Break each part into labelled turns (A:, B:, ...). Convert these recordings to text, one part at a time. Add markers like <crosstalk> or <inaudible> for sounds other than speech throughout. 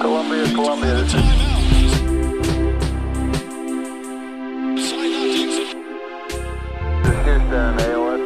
A: Columbia, Columbia. This is Houston, AOS,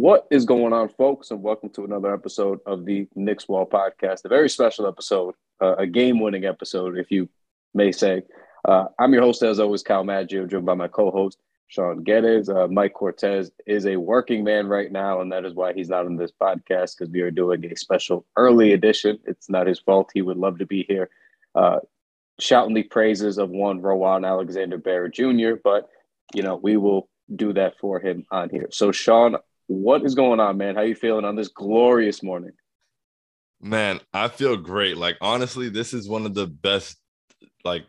B: What is going on, folks, and welcome to another episode of the Knicks Wall Podcast, a very special episode, uh, a game-winning episode, if you may say. Uh, I'm your host, as always, Kyle Maggio, joined by my co-host Shaun Geddes. Uh, Mike Cortez is a working man right now, and that is why he's not on this podcast because we are doing a special early edition. It's not his fault; he would love to be here, uh, shouting the praises of one Rowan Alexander Barrett Jr. But you know, we will do that for him on here. So, Shaun, what is going on, man? How you feeling on this glorious morning?
C: Man, I feel great. Like honestly, this is one of the best like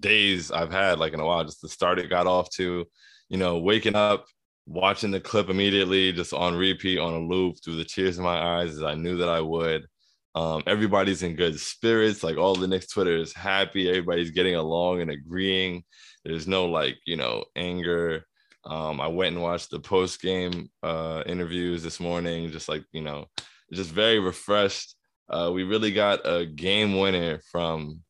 C: days I've had like in a while. Just the start it got off to, you know, waking up, watching the clip immediately, just on repeat on a loop through the tears in my eyes as I knew that I would. Um, everybody's in good spirits. Like all the Knicks Twitter is happy. Everybody's getting along and agreeing. There's no like, you know, anger. Um, I went and watched the post game uh, interviews this morning, just like, you know, just very refreshed. Uh, we really got a game winner from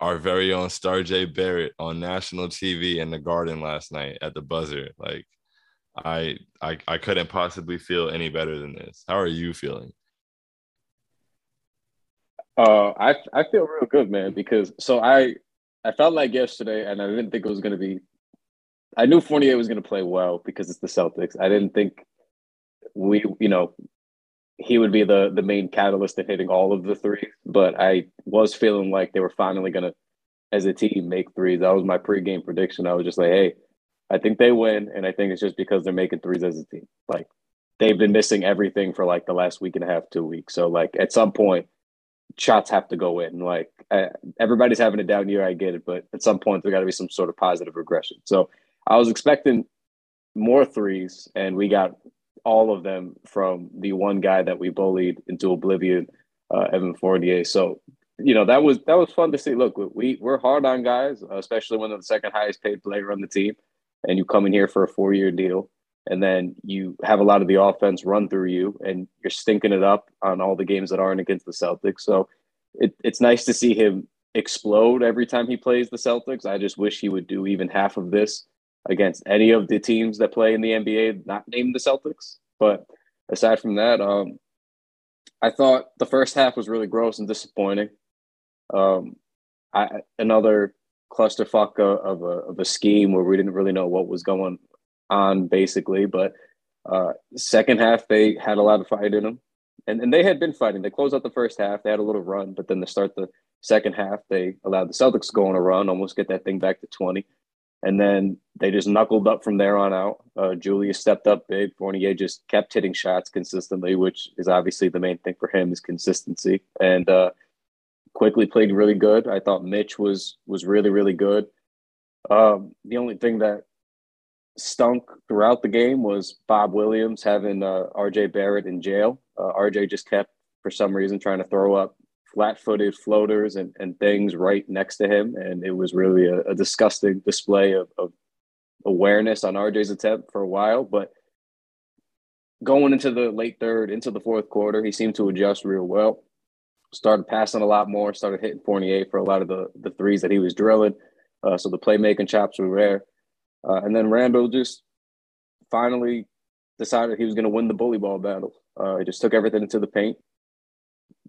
C: our very own Star J Barrett on national TV in the Garden last night at the buzzer. Like, I, I, I couldn't possibly feel any better than this. How are you feeling?
B: Uh, I I feel real good, man, because so I I felt like yesterday, and I didn't think it was going to be. I knew Fournier was going to play well because it's the Celtics. I didn't think we, you know, he would be the the main catalyst in hitting all of the threes. But I was feeling like they were finally going to, as a team, make threes. That was my pregame prediction. I was just like, hey, I think they win, and I think it's just because they're making threes as a team. Like they've been missing everything for like the last week and a half, two weeks. So like at some point, shots have to go in. Like uh, everybody's having a down year, I get it, but at some point there got to be some sort of positive regression. So I was expecting more threes, and we got all of them from the one guy that we bullied into oblivion, uh, Evan Fournier. So you know that was that was fun to see. Look, we we're hard on guys, especially when they're the second highest paid player on the team, and you come in here for a four year deal. And then you have a lot of the offense run through you, and you're stinking it up on all the games that aren't against the Celtics. So it, it's nice to see him explode every time he plays the Celtics. I just wish he would do even half of this against any of the teams that play in the NBA, not named the Celtics. But aside from that, um, I thought the first half was really gross and disappointing. Um, I, another clusterfuck of a, of a scheme where we didn't really know what was going on, basically. But uh, second half, they had a lot of fight in them. And, and they had been fighting. They closed out the first half. They had a little run, but then to start the second half, they allowed the Celtics to go on a run, almost get that thing back to 20. And then they just knuckled up from there on out. Uh, Julius stepped up big. Fournier just kept hitting shots consistently, which is obviously the main thing for him is consistency. And uh, Quickley played really good. I thought Mitch was was really really good. Um, the only thing that stunk throughout the game was Bob Williams having uh, RJ Barrett in jail. Uh, RJ just kept, for some reason, trying to throw up flat footed floaters and, and things right next to him. And it was really a, a disgusting display of, of awareness on RJ's attempt for a while. But going into the late third, into the fourth quarter, he seemed to adjust real well. Started passing a lot more, started hitting Fournier for a lot of the, the threes that he was drilling. Uh, so the playmaking chops were there. Uh, and then Randle just finally decided he was going to win the bully ball battle. Uh, he just took everything into the paint,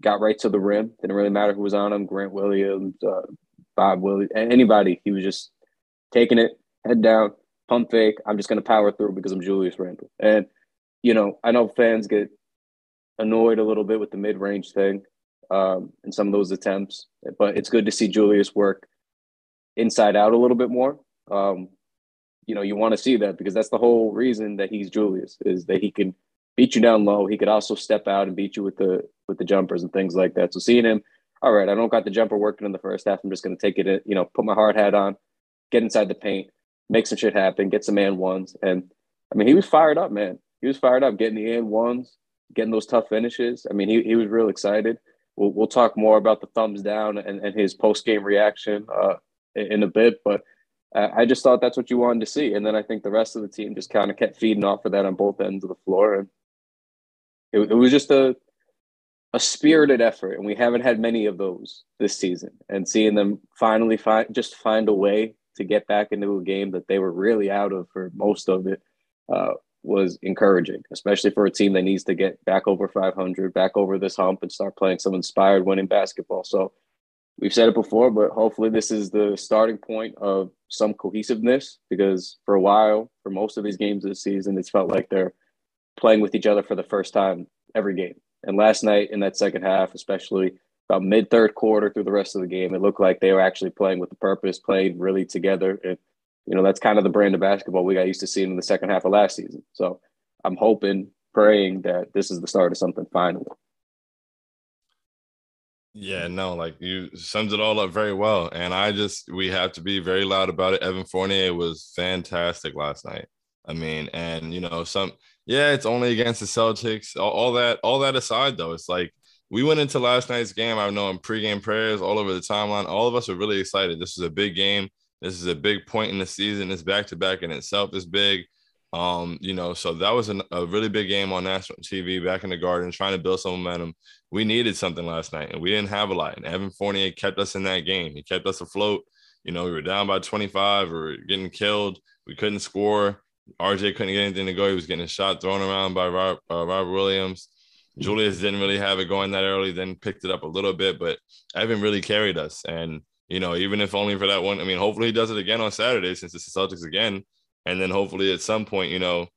B: got right to the rim. Didn't really matter who was on him Grant Williams, uh, Bob Williams, anybody. He was just taking it, head down, pump fake. I'm just going to power through because I'm Julius Randle. And, you know, I know fans get annoyed a little bit with the mid range thing um, and some of those attempts, but it's good to see Julius work inside out a little bit more. Um, you know, you want to see that because that's the whole reason that he's Julius is that he can beat you down low. He could also step out and beat you with the with the jumpers and things like that. So seeing him, all right, I don't got the jumper working in the first half. I'm just going to take it, you know, put my hard hat on, get inside the paint, make some shit happen, get some and ones. And I mean, he was fired up, man. He was fired up getting the and ones, getting those tough finishes. I mean, he, he was real excited. We'll, we'll talk more about the thumbs down and, and his post game reaction uh, in a bit, but I just thought that's what you wanted to see. And then I think the rest of the team just kind of kept feeding off of that on both ends of the floor. And it, it was just a, a spirited effort. And we haven't had many of those this season. And seeing them finally find, just find a way to get back into a game that they were really out of for most of it uh, was encouraging, especially for a team that needs to get back over 500, back over this hump and start playing some inspired winning basketball. So we've said it before, but hopefully this is the starting point of some cohesiveness because for a while, for most of these games this season, it's felt like they're playing with each other for the first time every game. And last night in that second half, especially about mid third quarter through the rest of the game, it looked like they were actually playing with the purpose, playing really together. And, you know, that's kind of the brand of basketball we got used to seeing in the second half of last season. So I'm hoping, praying that this is the start of something finally.
C: Yeah, no, like you sums it all up very well. And I just we have to be very loud about it. Evan Fournier was fantastic last night. I mean, and you know, some yeah, it's only against the Celtics. All, all that, all that aside though, it's like we went into last night's game. I know in pregame prayers all over the timeline. All of us are really excited. This is a big game. This is a big point in the season. This back to back in itself is big. Um, you know, so that was an, a really big game on national TV back in the garden, trying to build some momentum. We needed something last night, and we didn't have a lot. And Evan Fournier kept us in that game. He kept us afloat. You know, we were down by 25, we were getting killed. We couldn't score. RJ couldn't get anything to go. He was getting a shot thrown around by Rob, uh, Robert Williams. Julius didn't really have it going that early, then picked it up a little bit, but Evan really carried us. And, you know, even if only for that one, I mean, hopefully he does it again on Saturday since it's the Celtics again and then hopefully at some point, you know,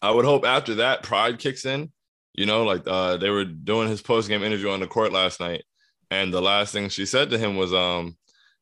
C: I would hope after that pride kicks in. You know, like uh, they were doing his post game interview on the court last night, and the last thing she said to him was, um,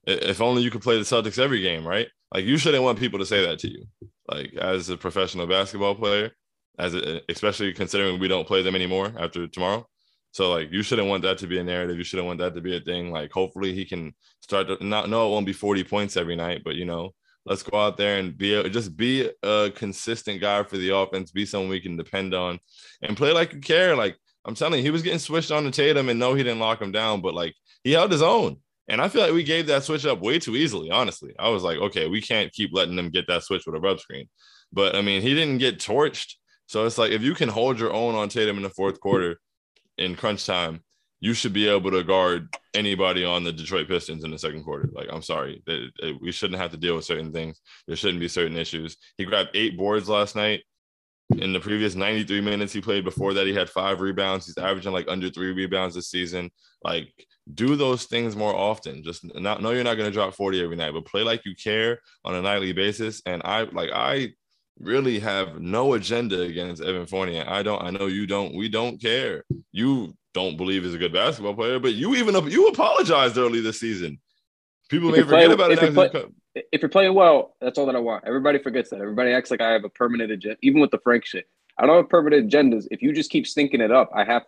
C: "If only you could play the Celtics every game, right? Like you shouldn't want people to say that to you, like as a professional basketball player, as a, especially considering we don't play them anymore after tomorrow. So like you shouldn't want that to be a narrative. You shouldn't want that to be a thing. Like hopefully he can start to not no, it won't be 40 points every night, but you know, Let's go out there and be a, just be a consistent guy for the offense. Be someone we can depend on, and play like you care. Like I'm telling you, he was getting switched on to Tatum, and no, he didn't lock him down, but like he held his own. And I feel like we gave that switch up way too easily. Honestly, I was like, okay, we can't keep letting them get that switch with a rub screen. But I mean, he didn't get torched. So it's like if you can hold your own on Tatum in the fourth quarter in crunch time, you should be able to guard anybody on the Detroit Pistons in the second quarter. Like, I'm sorry, we shouldn't have to deal with certain things. There shouldn't be certain issues. He grabbed eight boards last night. In the previous 93 minutes he played before that, he had five rebounds. He's averaging like under three rebounds this season. Like, do those things more often. Just not know you're not going to drop 40 every night, but play like you care on a nightly basis. And I like I really have no agenda against Evan Fournier. I don't. I know you don't. We don't care. You don't believe he's a good basketball player, but you even you apologized early this season. People if may forget play, about
B: if it. Play, if you're playing well, that's all that I want. Everybody forgets that. Everybody acts like I have a permanent agenda, even with the Frank shit. I don't have permanent agendas. If you just keep stinking it up, I have.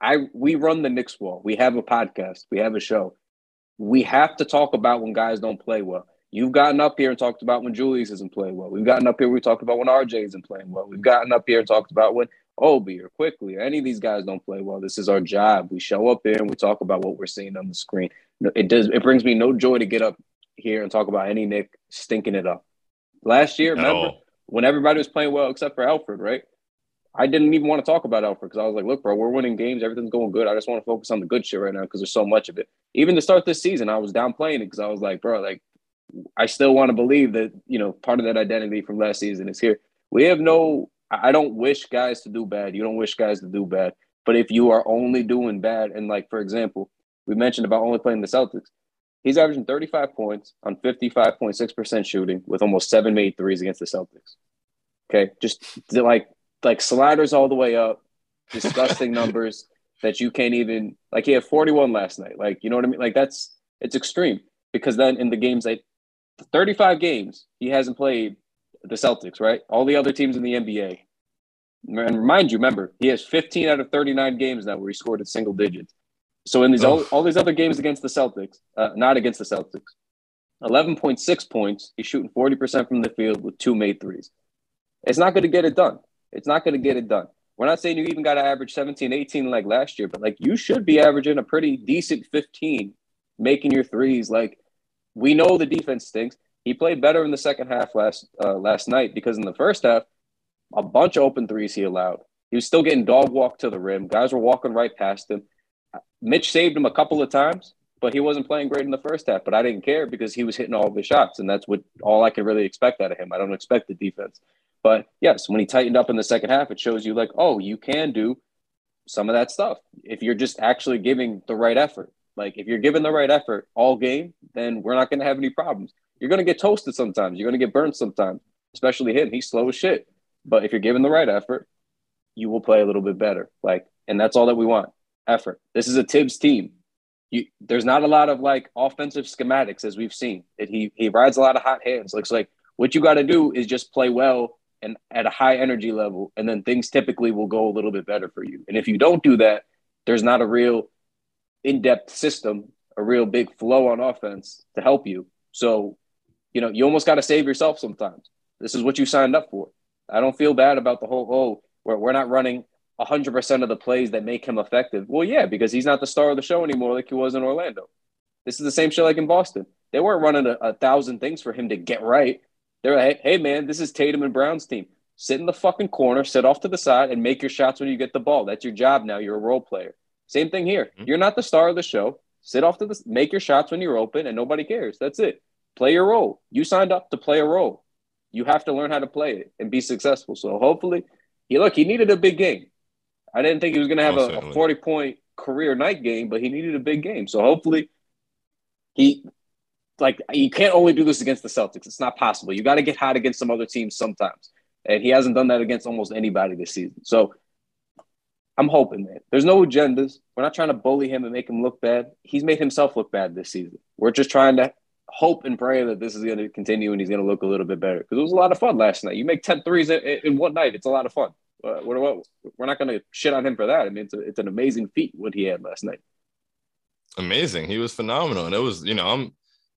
B: I we run the Knicks wall. We have a podcast. We have a show. We have to talk about when guys don't play well. You've gotten up here and talked about when Julius isn't playing well. We've gotten up here. We talked about when RJ isn't playing well. We've gotten up here and talked about when Obi or Quickley or any of these guys don't play well. This is our job. We show up there and we talk about what we're seeing on the screen. It does. It brings me no joy to get up here and talk about any Knick stinking it up. Last year, remember when everybody was playing well except for Alfred, right? I didn't even want to talk about Alfred because I was like, look, bro, we're winning games. Everything's going good. I just want to focus on the good shit right now because there's so much of it. Even to start this season, I was downplaying it because I was like, bro, like I still want to believe that, you know, part of that identity from last season is here. We have no, I don't wish guys to do bad. You don't wish guys to do bad. But if you are only doing bad, and like, for example, we mentioned about only playing the Celtics, he's averaging 35 points on 55.6% shooting with almost seven made threes against the Celtics. Okay. Just like, like sliders all the way up, disgusting <laughs> numbers that you can't even, like, he had 41 last night. Like, you know what I mean? Like, that's, it's extreme because then in the games that 35 games he hasn't played the Celtics, right? All the other teams in the NBA. And remind you, remember, he has 15 out of 39 games now where he scored in single digits. So in these all, all these other games against the Celtics, uh, not against the Celtics, 11.6 points. He's shooting 40% from the field with two made threes. It's not going to get it done. It's not going to get it done. We're not saying you even got to average 17, 18 like last year, but like you should be averaging a pretty decent 15, making your threes. Like we know the defense stinks. He played better in the second half last uh, last night because in the first half, a bunch of open threes he allowed. He was still getting dog walked to the rim. Guys were walking right past him. Mitch saved him a couple of times, but he wasn't playing great in the first half. But I didn't care because he was hitting all of his shots, and that's what all I could really expect out of him. I don't expect the defense. But yes, when he tightened up in the second half, it shows you like, oh, you can do some of that stuff if you're just actually giving the right effort. Like if you're giving the right effort all game, then we're not going to have any problems. You're going to get toasted sometimes. You're going to get burned sometimes, especially him. He's slow as shit. But if you're giving the right effort, you will play a little bit better. Like, and that's all that we want. Effort. This is a Thibs team. You, there's not a lot of like offensive schematics as we've seen. It, he he rides a lot of hot hands. Looks like what you got to do is just play well and at a high energy level, and then things typically will go a little bit better for you. And if you don't do that, there's not a real in-depth system, a real big flow on offense to help you. So, you know, you almost got to save yourself sometimes. This is what you signed up for. I don't feel bad about the whole oh, we're, we're not running 100% of the plays that make him effective. Well, yeah, because he's not the star of the show anymore like he was in Orlando. This is the same shit like in Boston. They weren't running a, a thousand things for him to get right. They're like, hey, man, this is Tatum and Brown's team. Sit in the fucking corner, sit off to the side, and make your shots when you get the ball. That's your job now. You're a role player. Same thing here. Mm-hmm. You're not the star of the show. Sit off to the make your shots when you're open, and nobody cares. That's it. Play your role. You signed up to play a role. You have to learn how to play it and be successful. So hopefully, he look. He needed a big game. I didn't think he was going to have a, a 40 point career night game, but he needed a big game. So hopefully, he like you can't only do this against the Celtics. It's not possible. You got to get hot against some other teams sometimes. And he hasn't done that against almost anybody this season. So I'm hoping, man. There's no agendas. We're not trying to bully him and make him look bad. He's made himself look bad this season. We're just trying to hope and pray that this is going to continue and he's going to look a little bit better. Because it was a lot of fun last night. You make 10 threes in, in one night, it's a lot of fun. We're, we're not going to shit on him for that. I mean, it's, a, it's an amazing feat what he had last night.
C: Amazing. He was phenomenal. And it was, you know, I'm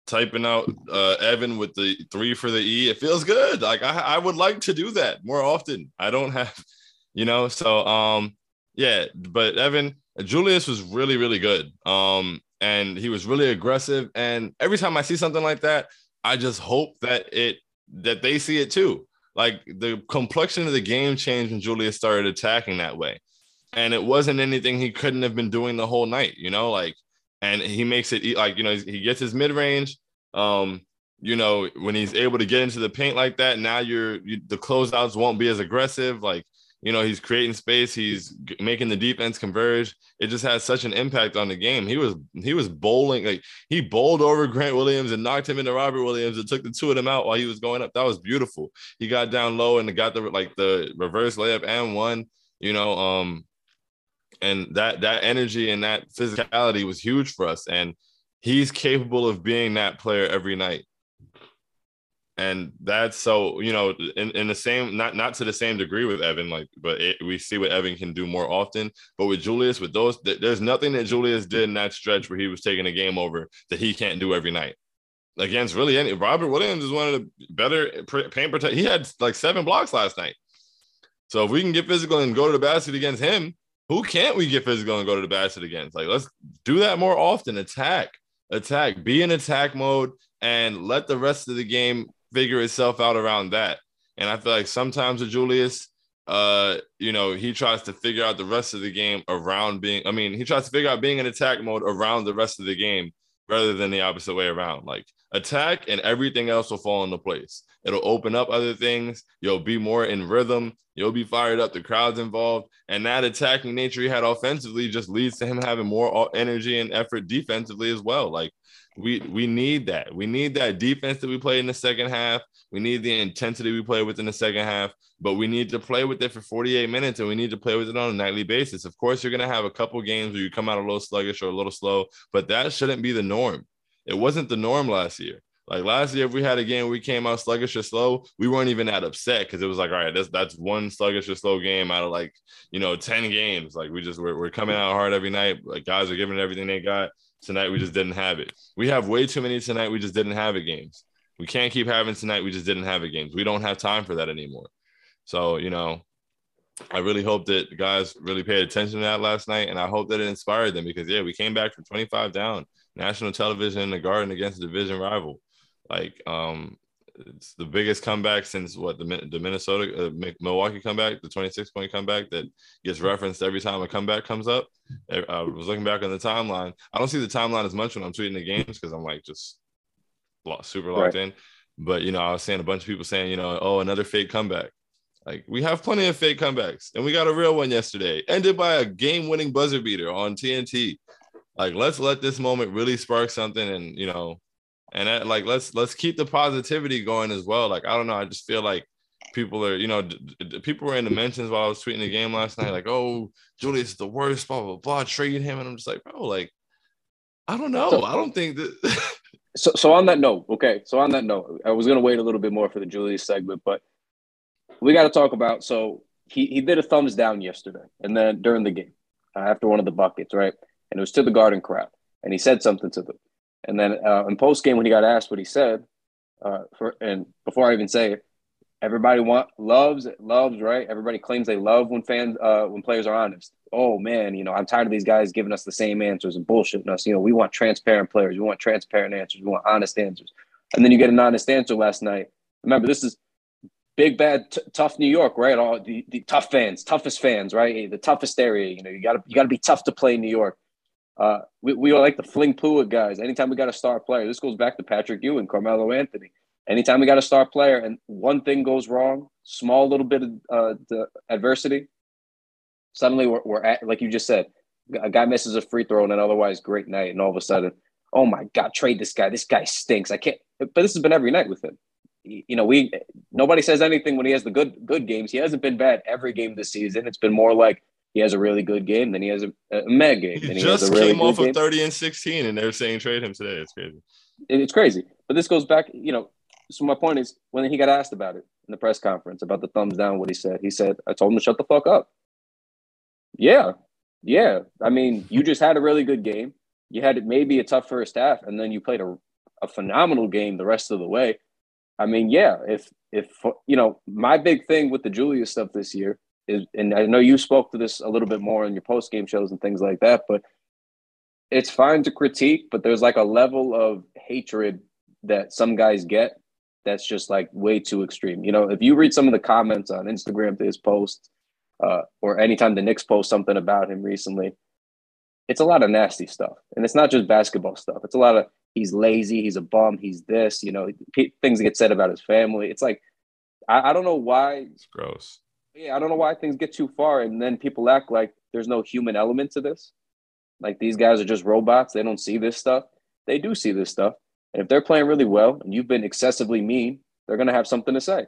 C: typing out uh, Evan with the three for the E. It feels good. Like I, I would like to do that more often. I don't have, <laughs> you know, so um, yeah. But Evan Julius was really really good. Um, and he was really aggressive. And every time I see something like that, I just hope that it that they see it too. Like the complexion of the game changed when Julius started attacking that way. And it wasn't anything he couldn't have been doing the whole night, you know, like and he makes it like you know he gets his mid range. Um, you know when he's able to get into the paint like that, now you're you, the closeouts won't be as aggressive. Like you know he's creating space, he's making the defense converge. It just has such an impact on the game. He was he was bowling like he bowled over Grant Williams and knocked him into Robert Williams and took the two of them out while he was going up. That was beautiful. He got down low and got the like the reverse layup and one. You know, um, and that that energy and that physicality was huge for us and he's capable of being that player every night. And that's so you know in, in the same not not to the same degree with evan like but it, we see what evan can do more often. But with julius with those th- there's nothing that julius did in that stretch where he was taking a game over that he can't do every night. Against really any robert williams is one of the better paint protect he had like seven blocks last night. So if we can get physical and go to the basket against him who can't we get physical and go to the basket against? Like, let's do that more often. Attack, attack, be in attack mode, and let the rest of the game figure itself out around that. And I feel like sometimes with Julius, uh, you know, he tries to figure out the rest of the game around being, I mean, he tries to figure out being in attack mode around the rest of the game rather than the opposite way around. Like attack and everything else will fall into place. It'll open up other things. You'll be more in rhythm. You'll be fired up. The crowd's involved. And that attacking nature he had offensively just leads to him having more energy and effort defensively as well. Like we we need that. We need that defense that we play in the second half. We need the intensity we play with in the second half, but we need to play with it for 48 minutes and we need to play with it on a nightly basis. Of course, you're to have a couple games where you come out a little sluggish or a little slow, but that shouldn't be the norm. It wasn't the norm last year. Like last year, if we had a game we came out sluggish or slow, we weren't even that upset because it was like, all right, that's that's one sluggish or slow game out of like you know ten games. Like we just we're, we're coming out hard every night. Like guys are giving everything they got. Tonight we just didn't have it. We have way too many tonight. We just didn't have it games. We can't keep having tonight. We just didn't have it games. We don't have time for that anymore. So you know, I really hope that guys really paid attention to that last night, and I hope that it inspired them because yeah, we came back from 25 down, national television in the Garden against a division rival. Like, um, it's the biggest comeback since what the, the Minnesota uh, Milwaukee comeback, the 26 point comeback that gets referenced every time a comeback comes up. I was looking back on the timeline. I don't see the timeline as much when I'm tweeting the games because I'm like just super locked right. in. But you know, I was seeing a bunch of people saying, you know, oh, another fake comeback. Like we have plenty of fake comebacks, and we got a real one yesterday, ended by a game-winning buzzer beater on TNT. Like, let's let this moment really spark something, and you know, and that, like let's let's keep the positivity going as well. Like, I don't know, I just feel like people are, you know, d- d- people were in the mentions while I was tweeting the game last night, like, oh, Julius is the worst, blah blah blah, trade him, and I'm just like, bro, like, I don't know, so, I don't think that. <laughs>
B: so, so on that note, okay, so on that note, I was gonna wait a little bit more for the Julius segment, but we got to talk about. So he he did a thumbs down yesterday, and then during the game uh, after one of the buckets, right, and it was to the Garden crowd, and he said something to them, and then uh, in post game when he got asked what he said, uh, for and before I even say it, everybody want loves loves right. Everybody claims they love when fans uh, when players are honest. Oh man, you know I'm tired of these guys giving us the same answers and bullshitting us. You know we want transparent players. We want transparent answers. We want honest answers. And then you get an honest answer last night. Remember, this is big bad t- tough New York, right? All the, the tough fans, toughest fans, right? The toughest area. You know, you got to you got to be tough to play New York. Uh, we we are like the fling poo fluid guys. Anytime we got a star player, this goes back to Patrick Ewing, Carmelo Anthony. Anytime we got a star player and one thing goes wrong, small little bit of uh, the adversity, suddenly we're, we're at like you just said, a guy misses a free throw and an otherwise great night, and all of a sudden, oh my god, trade this guy. This guy stinks. I can't. But this has been every night with him you know, we nobody says anything when he has the good good games. He hasn't been bad every game this season. It's been more like he has a really good game, then he has a, a mad game.
C: He, he just really came off of 30 and 16, and they're saying trade him today. It's crazy.
B: It's crazy. But this goes back, you know. So my point is, when he got asked about it in the press conference about the thumbs down, what he said, he said, "I told him to shut the fuck up." Yeah, yeah. I mean, you just had a really good game. You had maybe a tough first half, and then you played a, a phenomenal game the rest of the way. I mean, yeah, if if you know, my big thing with the Julius stuff this year is, and I know you spoke to this a little bit more in your post game shows and things like that, but it's fine to critique, but there's like a level of hatred that some guys get that's just like way too extreme. You know, if you read some of the comments on Instagram to his post, uh, or anytime the Knicks post something about him recently, it's a lot of nasty stuff, and it's not just basketball stuff. It's a lot of he's lazy, he's a bum, he's this, you know, p- things get said about his family. It's like, I, I don't know why.
C: It's gross.
B: Yeah, I don't know why things get too far and then people act like there's no human element to this. Like these guys are just robots. They don't see this stuff. They do see this stuff. And if they're playing really well and you've been excessively mean, they're to have something to say.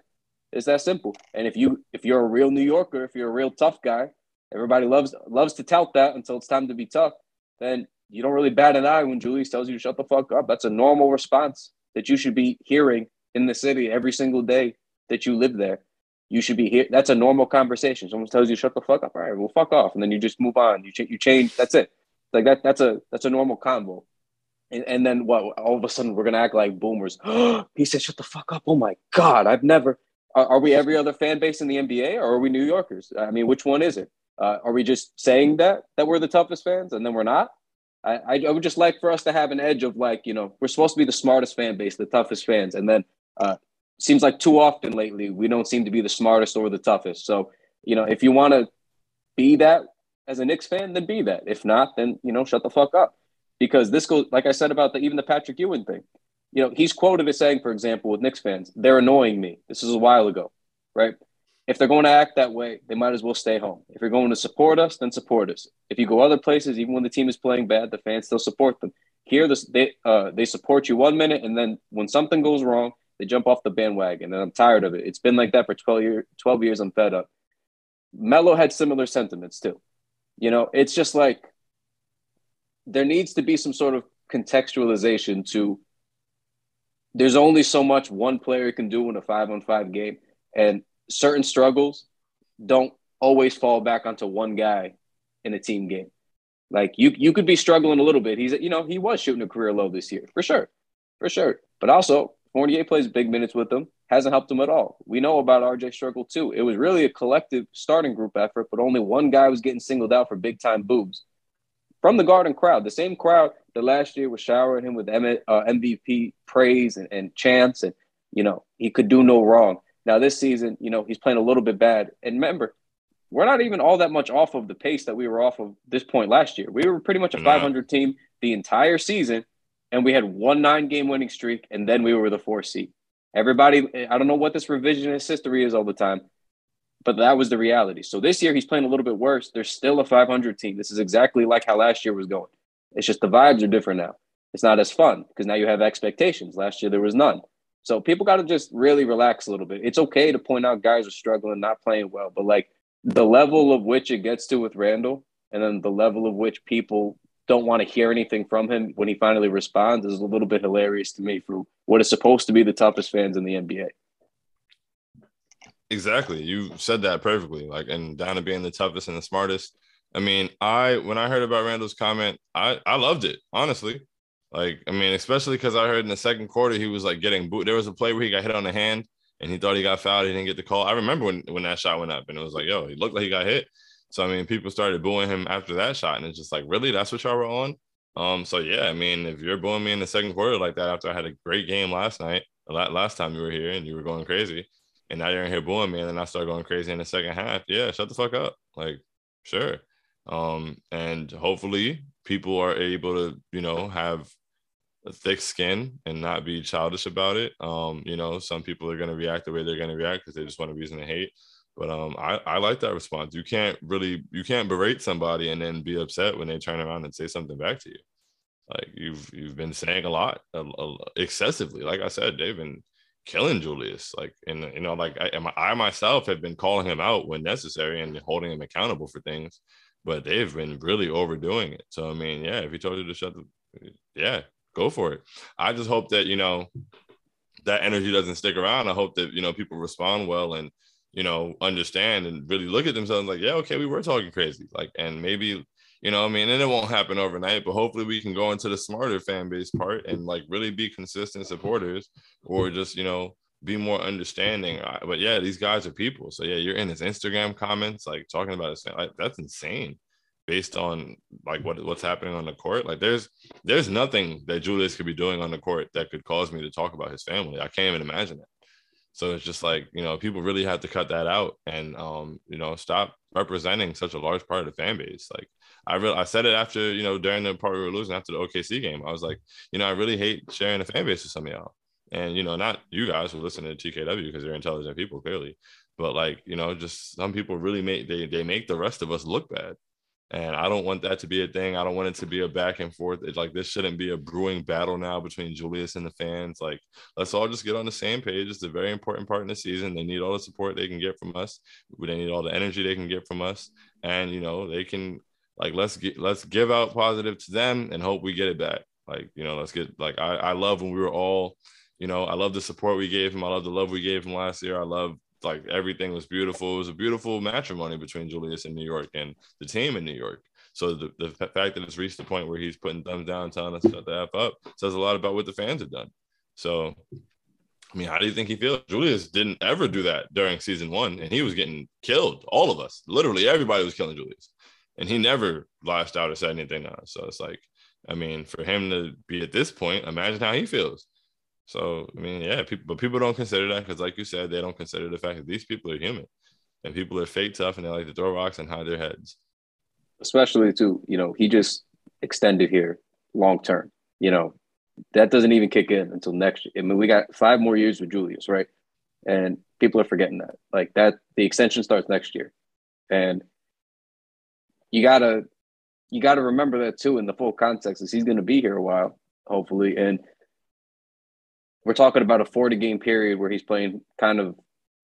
B: It's that simple. And if you if you're a real New Yorker, if you're a real tough guy, everybody loves loves to tout that until it's time to be tough. Then you don't really bat an eye when Julius tells you to shut the fuck up. That's a normal response that you should be hearing in the city every single day that you live there. You should be here. That's a normal conversation. Someone tells you shut the fuck up. All right, well, fuck off, and then you just move on. You ch- you change. That's it. Like that. That's a that's a normal convo. And, and then what? All of a sudden, we're gonna act like boomers. <gasps> he said, "Shut the fuck up." Oh my god, I've never. Are, are, we every other fan base in the NBA, or are we New Yorkers? I mean, which one is it? Uh, are we just saying that that we're the toughest fans, and then we're not? I, I would just like for us to have an edge of like, you know, we're supposed to be the smartest fan base, the toughest fans. And then uh, seems like too often lately, we don't seem to be the smartest or the toughest. So, you know, if you want to be that as a Knicks fan, then be that. If not, then, you know, shut the fuck up. Because this goes, like I said about the, even the Patrick Ewing thing, you know, he's quoted as saying, for example, with Knicks fans, they're annoying me. This is a while ago, right? if they're going to act that way, they might as well stay home. If you're going to support us, then support us. If you go other places, even when the team is playing bad, the fans still support them. Here, this, they uh, they support you one minute, and then when something goes wrong, they jump off the bandwagon. And I'm tired of it. It's been like that for 12 years. 12 years, I'm fed up. Melo had similar sentiments too. You know, it's just like there needs to be some sort of contextualization to. There's only so much one player can do in a five on five game, and certain struggles don't always fall back onto one guy in a team game. Like you, you could be struggling a little bit. He's, you know, he was shooting a career low this year for sure, for sure. But also, Fournier plays big minutes with them. hasn't helped him at all. We know about RJ struggle too. It was really a collective starting group effort, but only one guy was getting singled out for big time boobs from the Garden crowd, the same crowd that last year was showering him with uh, MVP praise and, and chants, and you know he could do no wrong. Now this season, you know he's playing a little bit bad. And remember, we're not even all that much off of the pace that we were off of this point last year. We were pretty much a 500 team the entire season, and we had one nine game winning streak, and then we were the four seed. Everybody, I don't know what this revisionist history is all the time, but that was the reality. So this year he's playing a little bit worse. There's still a 500 team. This is exactly like how last year was going. It's just the vibes are different now. It's not as fun because now you have expectations. Last year there was none. So people got to just really relax a little bit. It's okay to point out guys are struggling, not playing well, but like the level of which it gets to with Randle and then the level of which people don't want to hear anything from him when he finally responds is a little bit hilarious to me for what is supposed to be the toughest fans in the NBA.
C: Exactly. You said that perfectly. Like, and down to being the toughest and the smartest. I mean, I when I heard about Randle's comment, I I loved it honestly. Like, I mean, especially because I heard in the second quarter he was like getting boot. There was a play where he got hit on the hand and he thought he got fouled. He didn't get the call. I remember when when that shot went up and it was like, yo, he looked like he got hit. So I mean, people started booing him after that shot, and it's just like, really, that's what y'all were on. Um, so yeah, I mean, if you're booing me in the second quarter like that after I had a great game last night, last time you were here and you were going crazy, and now you're in here booing me, and then I start going crazy in the second half. Yeah, shut the fuck up. Like, sure. Um, and hopefully people are able to, you know, have a thick skin and not be childish about it. Um, you know, some people are gonna react the way they're gonna react because they just want a reason to hate. But um, I, I like that response. You can't really you can't berate somebody and then be upset when they turn around and say something back to you. Like you've you've been saying a lot, a, a, excessively. Like I said, they've been killing Julius. Like and you know, like I, I myself have been calling him out when necessary and holding him accountable for things, but they've been really overdoing it. So I mean, yeah, if he told you to shut the, yeah, go for it. I just hope that you know that energy doesn't stick around. I hope that you know people respond well and you know, understand and really look at themselves like, yeah, okay, we were talking crazy. Like, and maybe, you know, I mean, and it won't happen overnight, but hopefully we can go into the smarter fan base part and like really be consistent supporters or just, you know, be more understanding. But yeah, these guys are people. So yeah, you're in his Instagram comments, like talking about it. Like, that's insane based on like what what's happening on the court. Like there's there's nothing that Julius could be doing on the court that could cause me to talk about his family. I can't even imagine it. So it's just like, you know, people really have to cut that out and, um, you know, stop representing such a large part of the fan base. Like I really, I said it after, you know, during the part we were losing after the OKC game, I was like, you know, I really hate sharing the fan base with some of y'all. And, you know, not you guys who listen to TKW because they're intelligent people, clearly, but like, you know, just some people really make, they, they make the rest of us look bad. And I don't want that to be a thing. I don't want it to be a back and forth. It's like this shouldn't be a brewing battle now between Julius and the fans. Like, let's all just get on the same page. It's a very important part in the season. They need all the support they can get from us. They need all the energy they can get from us. And you know, they can like let's get let's give out positive to them and hope we get it back. Like, you know, let's get like I, I love when we were all, you know, I love the support we gave him. I love the love we gave him last year. I love like everything was beautiful. It was a beautiful matrimony between Julius and New York and the team in New York. So the, the fact that it's reached the point where he's putting thumbs down, telling us to shut the F up, says a lot about what the fans have done. So, I mean, how do you think he feels? Julius didn't ever do that during season one, and he was getting killed. All of us, literally everybody was killing Julius. And he never lashed out or said anything. So it's like, I mean, for him to be at this point, imagine how he feels. So I mean, yeah, people, but people don't consider that because, like you said, they don't consider the fact that these people are human, and people are fake tough, and they like to throw rocks and hide their heads.
B: Especially too, you know, he just extended here long term. You know, that doesn't even kick in until next year. I mean, we got five more years with Julius, right? And people are forgetting that. Like that, the extension starts next year, and you gotta you gotta remember that too in the full context, is he's going to be here a while, hopefully, and we're talking about a 40 game period where he's playing kind of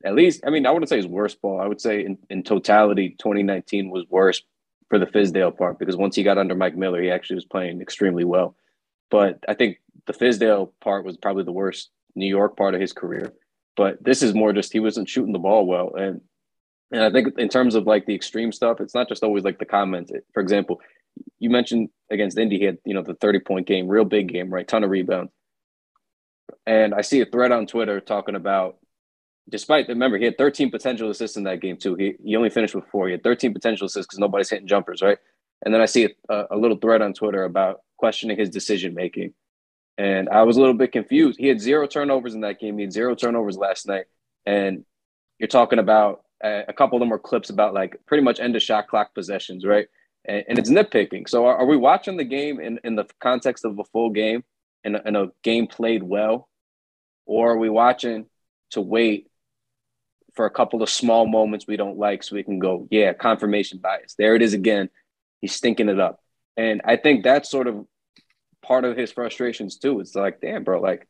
B: at least, I mean, I wouldn't say his worst ball. I would say in, in totality, 2019 was worse for the Fizdale part because once he got under Mike Miller, he actually was playing extremely well. But I think the Fizdale part was probably the worst New York part of his career. But this is more just he wasn't shooting the ball well. And and I think in terms of like the extreme stuff, it's not just always like the comments. For example, you mentioned against Indy, he had, you know, the 30 point game, real big game, right? Ton of rebounds. And I see a thread on Twitter talking about despite the remember he had 13 potential assists in that game too. He he only finished with four. He had 13 potential assists because nobody's hitting jumpers, right? And then I see a, a little thread on Twitter about questioning his decision making, and I was a little bit confused. He had zero turnovers in that game. He had zero turnovers last night, and you're talking about a couple of them were clips about like pretty much end of shot clock possessions, right? And, and it's nitpicking. So are, are, we watching the game in, in the context of a full game and, and a game played well, or are we watching to wait for a couple of small moments we don't like so we can go, yeah, confirmation bias. There it is again. He's stinking it up. And I think that's sort of part of his frustrations too. It's like, damn, bro, like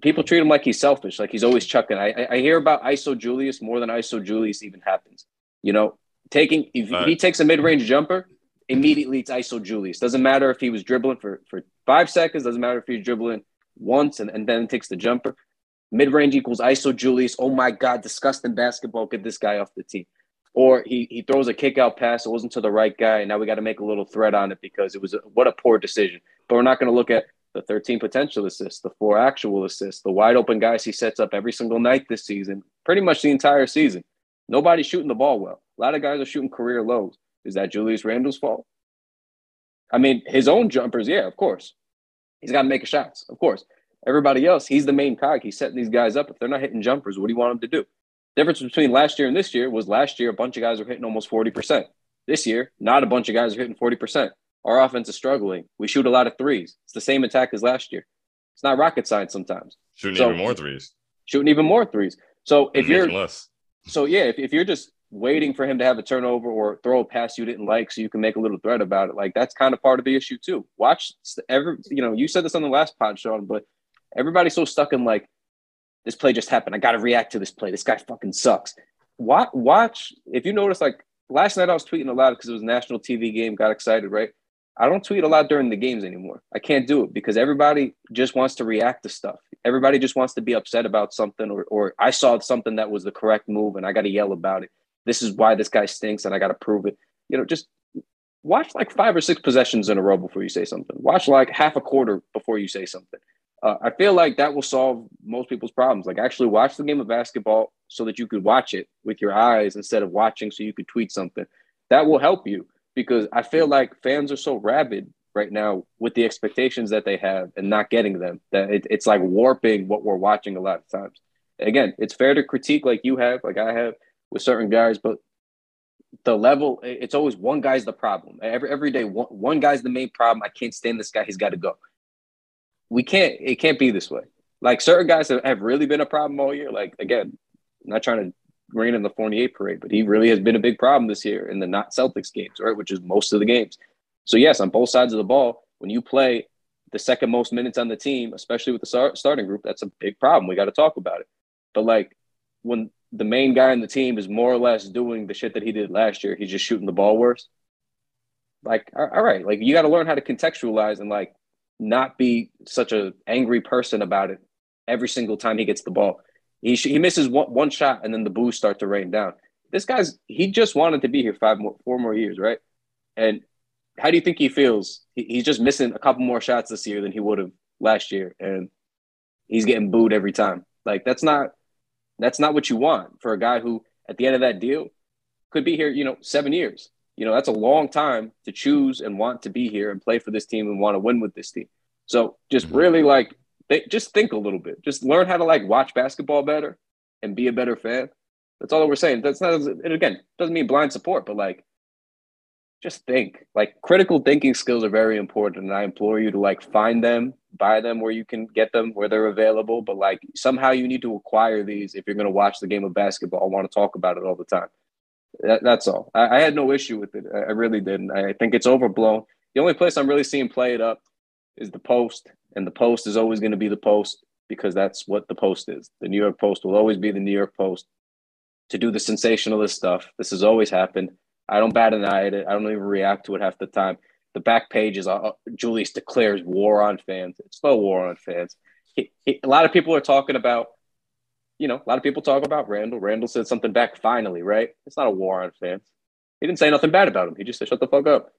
B: people treat him like he's selfish, like he's always chucking. I, I hear about ISO Julius more than ISO Julius even happens. You know, taking if right. he takes a mid range jumper, immediately it's ISO Julius. Doesn't matter if he was dribbling for for five seconds. Doesn't matter if he's dribbling once and, and then takes the jumper. Mid range equals ISO Julius. Oh my God, disgusting basketball. Get this guy off the team. Or he he throws a kick out pass. It wasn't to the right guy. And now we got to make a little threat on it because it was a, what a poor decision. But we're not going to look at the 13 potential assists, the four actual assists, the wide open guys he sets up every single night this season, pretty much the entire season. Nobody's shooting the ball well. A lot of guys are shooting career lows. Is that Julius Randle's fault? I mean, his own jumpers, yeah, of course. He's got to make shots, of course. Everybody else, he's the main cog. He's setting these guys up. If they're not hitting jumpers, what do you want them to do? Difference between last year and this year was last year, a bunch of guys were hitting almost 40%. This year, not a bunch of guys are hitting 40%. Our offense is struggling. We shoot a lot of threes. It's the same attack as last year. It's not rocket science sometimes.
C: Shooting so, even more threes.
B: Shooting even more threes. So if you're less. So yeah, if, if you're just waiting for him to have a turnover or throw a pass you didn't like so you can make a little threat about it, like that's kind of part of the issue too. Watch every you know, you said this on the last pod, Shaun, but everybody's so stuck in like this play just happened. I gotta react to this play. This guy fucking sucks. Watch watch if you notice like last night I was tweeting a lot because it was a national TV game, got excited, right? I don't tweet a lot during the games anymore. I can't do it because everybody just wants to react to stuff. Everybody just wants to be upset about something, or, or I saw something that was the correct move and I got to yell about it. This is why this guy stinks and I got to prove it. You know, just watch like five or six possessions in a row before you say something. Watch like half a quarter before you say something. Uh, I feel like that will solve most people's problems. Like actually watch the game of basketball so that you could watch it with your eyes instead of watching so you could tweet something. That will help you because I feel like fans are so rabid right now with the expectations that they have and not getting them that it, it's like warping what we're watching a lot of times. Again, it's fair to critique like you have, like I have with certain guys, but the level it's always one guy's the problem. Every every day, one, one guy's the main problem. I can't stand this guy. He's got to go. We can't. It can't be this way. Like certain guys have, have really been a problem all year. Like again, not trying to rain in the Fournier parade, but he really has been a big problem this year in the not Celtics games, right? Which is most of the games. So yes, on both sides of the ball, when you play the second most minutes on the team, especially with the start, starting group, that's a big problem. We got to talk about it. But like when the main guy in the team is more or less doing the shit that he did last year, he's just shooting the ball worse. Like, all right, like you got to learn how to contextualize and like not be such a angry person about it every single time he gets the ball. He he misses one, one shot and then the boos start to rain down. This guy's he just wanted to be here five more four more years, right? And how do you think he feels? He, he's just missing a couple more shots this year than he would have last year, and he's getting booed every time. Like that's not that's not what you want for a guy who, at the end of that deal, could be here. You know, seven years. You know, that's a long time to choose and want to be here and play for this team and want to win with this team. So just mm-hmm. really like they, just think a little bit. Just learn how to like watch basketball better and be a better fan. That's all that we're saying. That's not and again doesn't mean blind support, but like just think. Like critical thinking skills are very important, and I implore you to like find them, buy them where you can get them, where they're available. But like somehow you need to acquire these if you're going to watch the game of basketball. I want to talk about it all the time. That, that's all. I, I, had no issue with it. I, I really didn't. I think it's overblown. The only place I'm really seeing play it up is the post and the Post is always going to be the Post because that's what the Post is. The New York Post will always be the New York Post to do the sensationalist stuff. This has always happened. I don't bat an eye at it. I don't even react to it half the time. The back page is uh, Julius declares war on fans. It's no war on fans. He, he, a lot of people are talking about, you know, a lot of people talk about Randle. Randle said something back finally, right? It's not a war on fans. He didn't say nothing bad about him. He just said, shut the fuck up.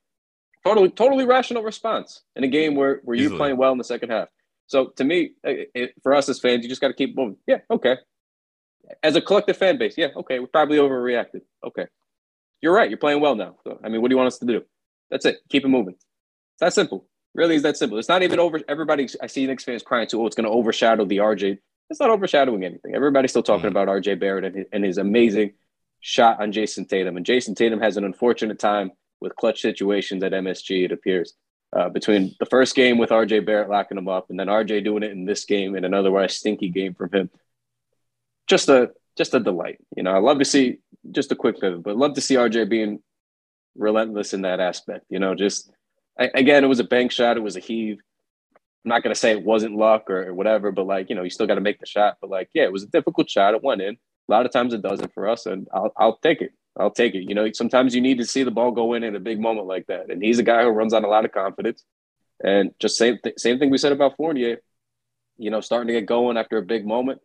B: Totally, totally rational response in a game where where you're playing well in the second half. So to me, it, it, for us as fans, you just got to keep moving. Yeah, okay. as a collective fan base, yeah, okay, we probably overreacted. Okay, you're right. You're playing well now. So, I mean, what do you want us to do? That's it. Keep it moving. It's that simple. Really, is that simple. It's not even over. Everybody, I see Knicks fans crying too. Oh, it's going to overshadow the RJ. It's not overshadowing anything. Everybody's still talking
C: Mm.
B: about RJ Barrett and his, and his amazing shot on Jayson Tatum. And Jayson Tatum has an unfortunate time with clutch situations at MSG. It appears uh, between the first game with RJ Barrett locking him up, and then RJ doing it in this game, and an otherwise stinky game from him. Just a just a delight. You know, I love to see just a quick pivot, but love to see RJ being relentless in that aspect. You know, just I, again, it was a bank shot, it was a heave. I'm not gonna say it wasn't luck or, whatever, but like you know, you still got to make the shot. But like, yeah, it was a difficult shot. It went in. A lot of times it doesn't for us, and I'll I'll take it. I'll take it. You know, sometimes you need to see the ball go in in a big moment like that, and he's a guy who runs on a lot of confidence. And just same th- same thing we said about Fournier. You know, starting to get going after a big moment.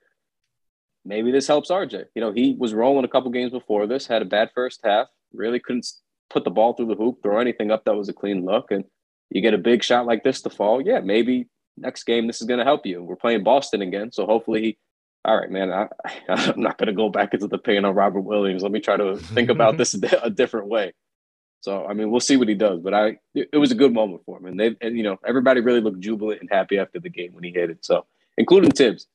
B: Maybe this helps RJ. You know, he was rolling a couple games before this, had a bad first half, really couldn't put the ball through the hoop, throw anything up that was a clean look. And you get a big shot like this to fall. Yeah, maybe next game this is going to help you. We're playing Boston again. So hopefully he, all right, man, I, <laughs> I'm not going to go back into the pain on Robert Williams. Let me try to <laughs> think about this a different way. So, I mean, we'll see what he does, but I, it, was a good moment for him. And they, and, you know, everybody really looked jubilant and happy after the game when he hit it. So, including Tibbs.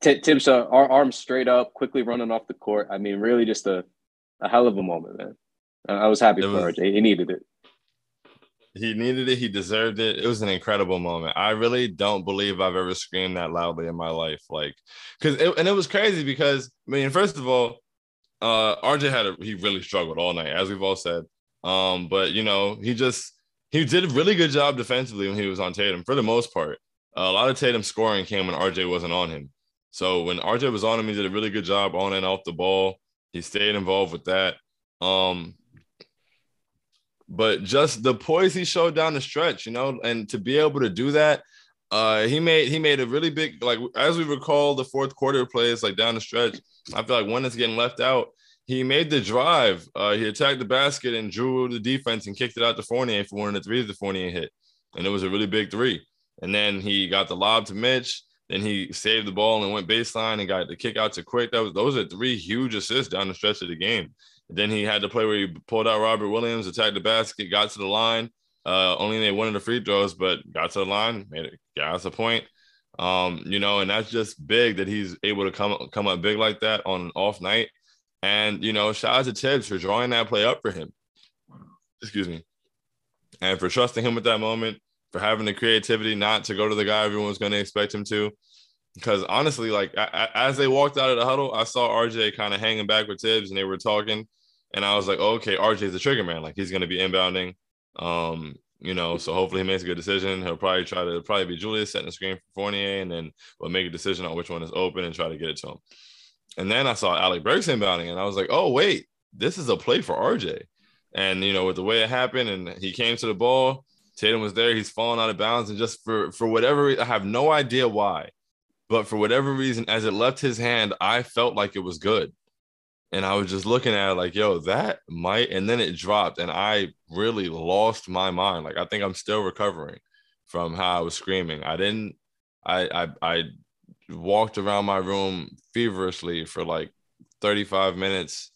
B: T- Tibbs, uh, our arms straight up, quickly running off the court. I mean, really just a, a hell of a moment, man. Uh, I was happy
C: It
B: for
C: was-
B: RJ. He needed it.
C: He needed it. He deserved it. It was an incredible moment. I really don't believe I've ever screamed that loudly in my life. Like, because it, and it was crazy because I mean, first of all, uh, RJ had a he really struggled all night, as we've all said. Um, but you know, he just he did a really good job defensively when he was on Tatum for the most part. a lot of Tatum scoring came when RJ wasn't on him. So when RJ was on him, he did a really good job on and off the ball. He stayed involved with that. Um, but just the poise he showed down the stretch, you know, and to be able to do that, uh, he made he made a really big like as we recall the fourth quarter plays like down the stretch. I feel like one is getting left out. He made the drive. Uh, he attacked the basket and drew the defense and kicked it out to Fournier for one of the threes the Fournier hit, and it was a really big three. And then he got the lob to Mitch. Then he saved the ball and went baseline and got the kick out to Quick. That was those are three huge assists down the stretch of the game. Then he had to play where he pulled out Robert Williams, attacked the basket, got to the line. Uh, only one of the free throws, but got to the line, made it, got us a point. Um, you know, and that's just big that he's able to come come up big like that on an off night. And you know, shout out to Tibbs for drawing that play up for him. Excuse me, and for trusting him at that moment, for having the creativity not to go to the guy everyone was going to expect him to. Because honestly, like I, I, as they walked out of the huddle, I saw RJ kind of hanging back with Tibbs, and they were talking, and I was like, oh, okay, RJ's the trigger man. Like he's going to be inbounding. Um, you know, so hopefully he makes a good decision. He'll probably try to probably be Julius setting the screen for Fournier, and then we'll make a decision on which one is open and try to get it to him. And then I saw Alec Burks inbounding, and I was like, oh wait, this is a play for RJ. And you know, with the way it happened, and he came to the ball, Tatum was there. He's falling out of bounds, and just for for whatever I have no idea why, but for whatever reason, as it left his hand, I felt like it was good. And I was just looking at it like, yo, that might, and then it dropped, and I really lost my mind. Like I think I'm still recovering from how I was screaming. I didn't, I, I, I walked around my room feverishly for like 35 minutes.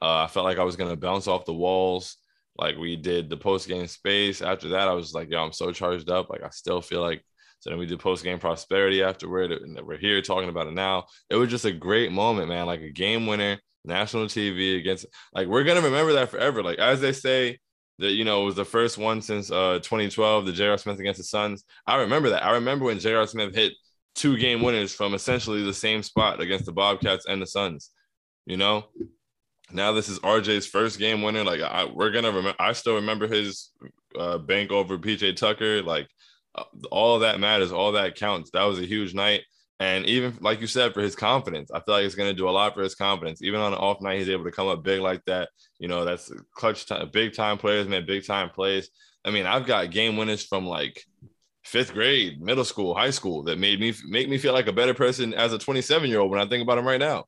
C: Uh, I felt like I was gonna bounce off the walls. Like we did the post game space. After that, I was like, yo, I'm so charged up. Like I still feel like. So then we did post game prosperity afterward, and we're here talking about it now. It was just a great moment, man. Like a game winner national TV against like we're gonna remember that forever. Like as they say that you know it was the first one since uh 2012, the J.R. Smith against the Suns. I remember that. I remember when J.R. Smith hit two game winners from essentially the same spot against the Bobcats and the Suns. You know, now this is RJ's first game winner. Like I, we're gonna remember. I still remember his uh, bank over PJ Tucker. Like uh, all that matters. All that counts. That was a huge night. And even like you said, for his confidence, I feel like it's to do a lot for his confidence. Even on an off night, he's able to come up big like that. You know, that's clutch time, big time players make big time plays. I mean, I've got game winners from like fifth grade, middle school, high school that made me make me feel like a better person as a 27 year old when I think about him right now.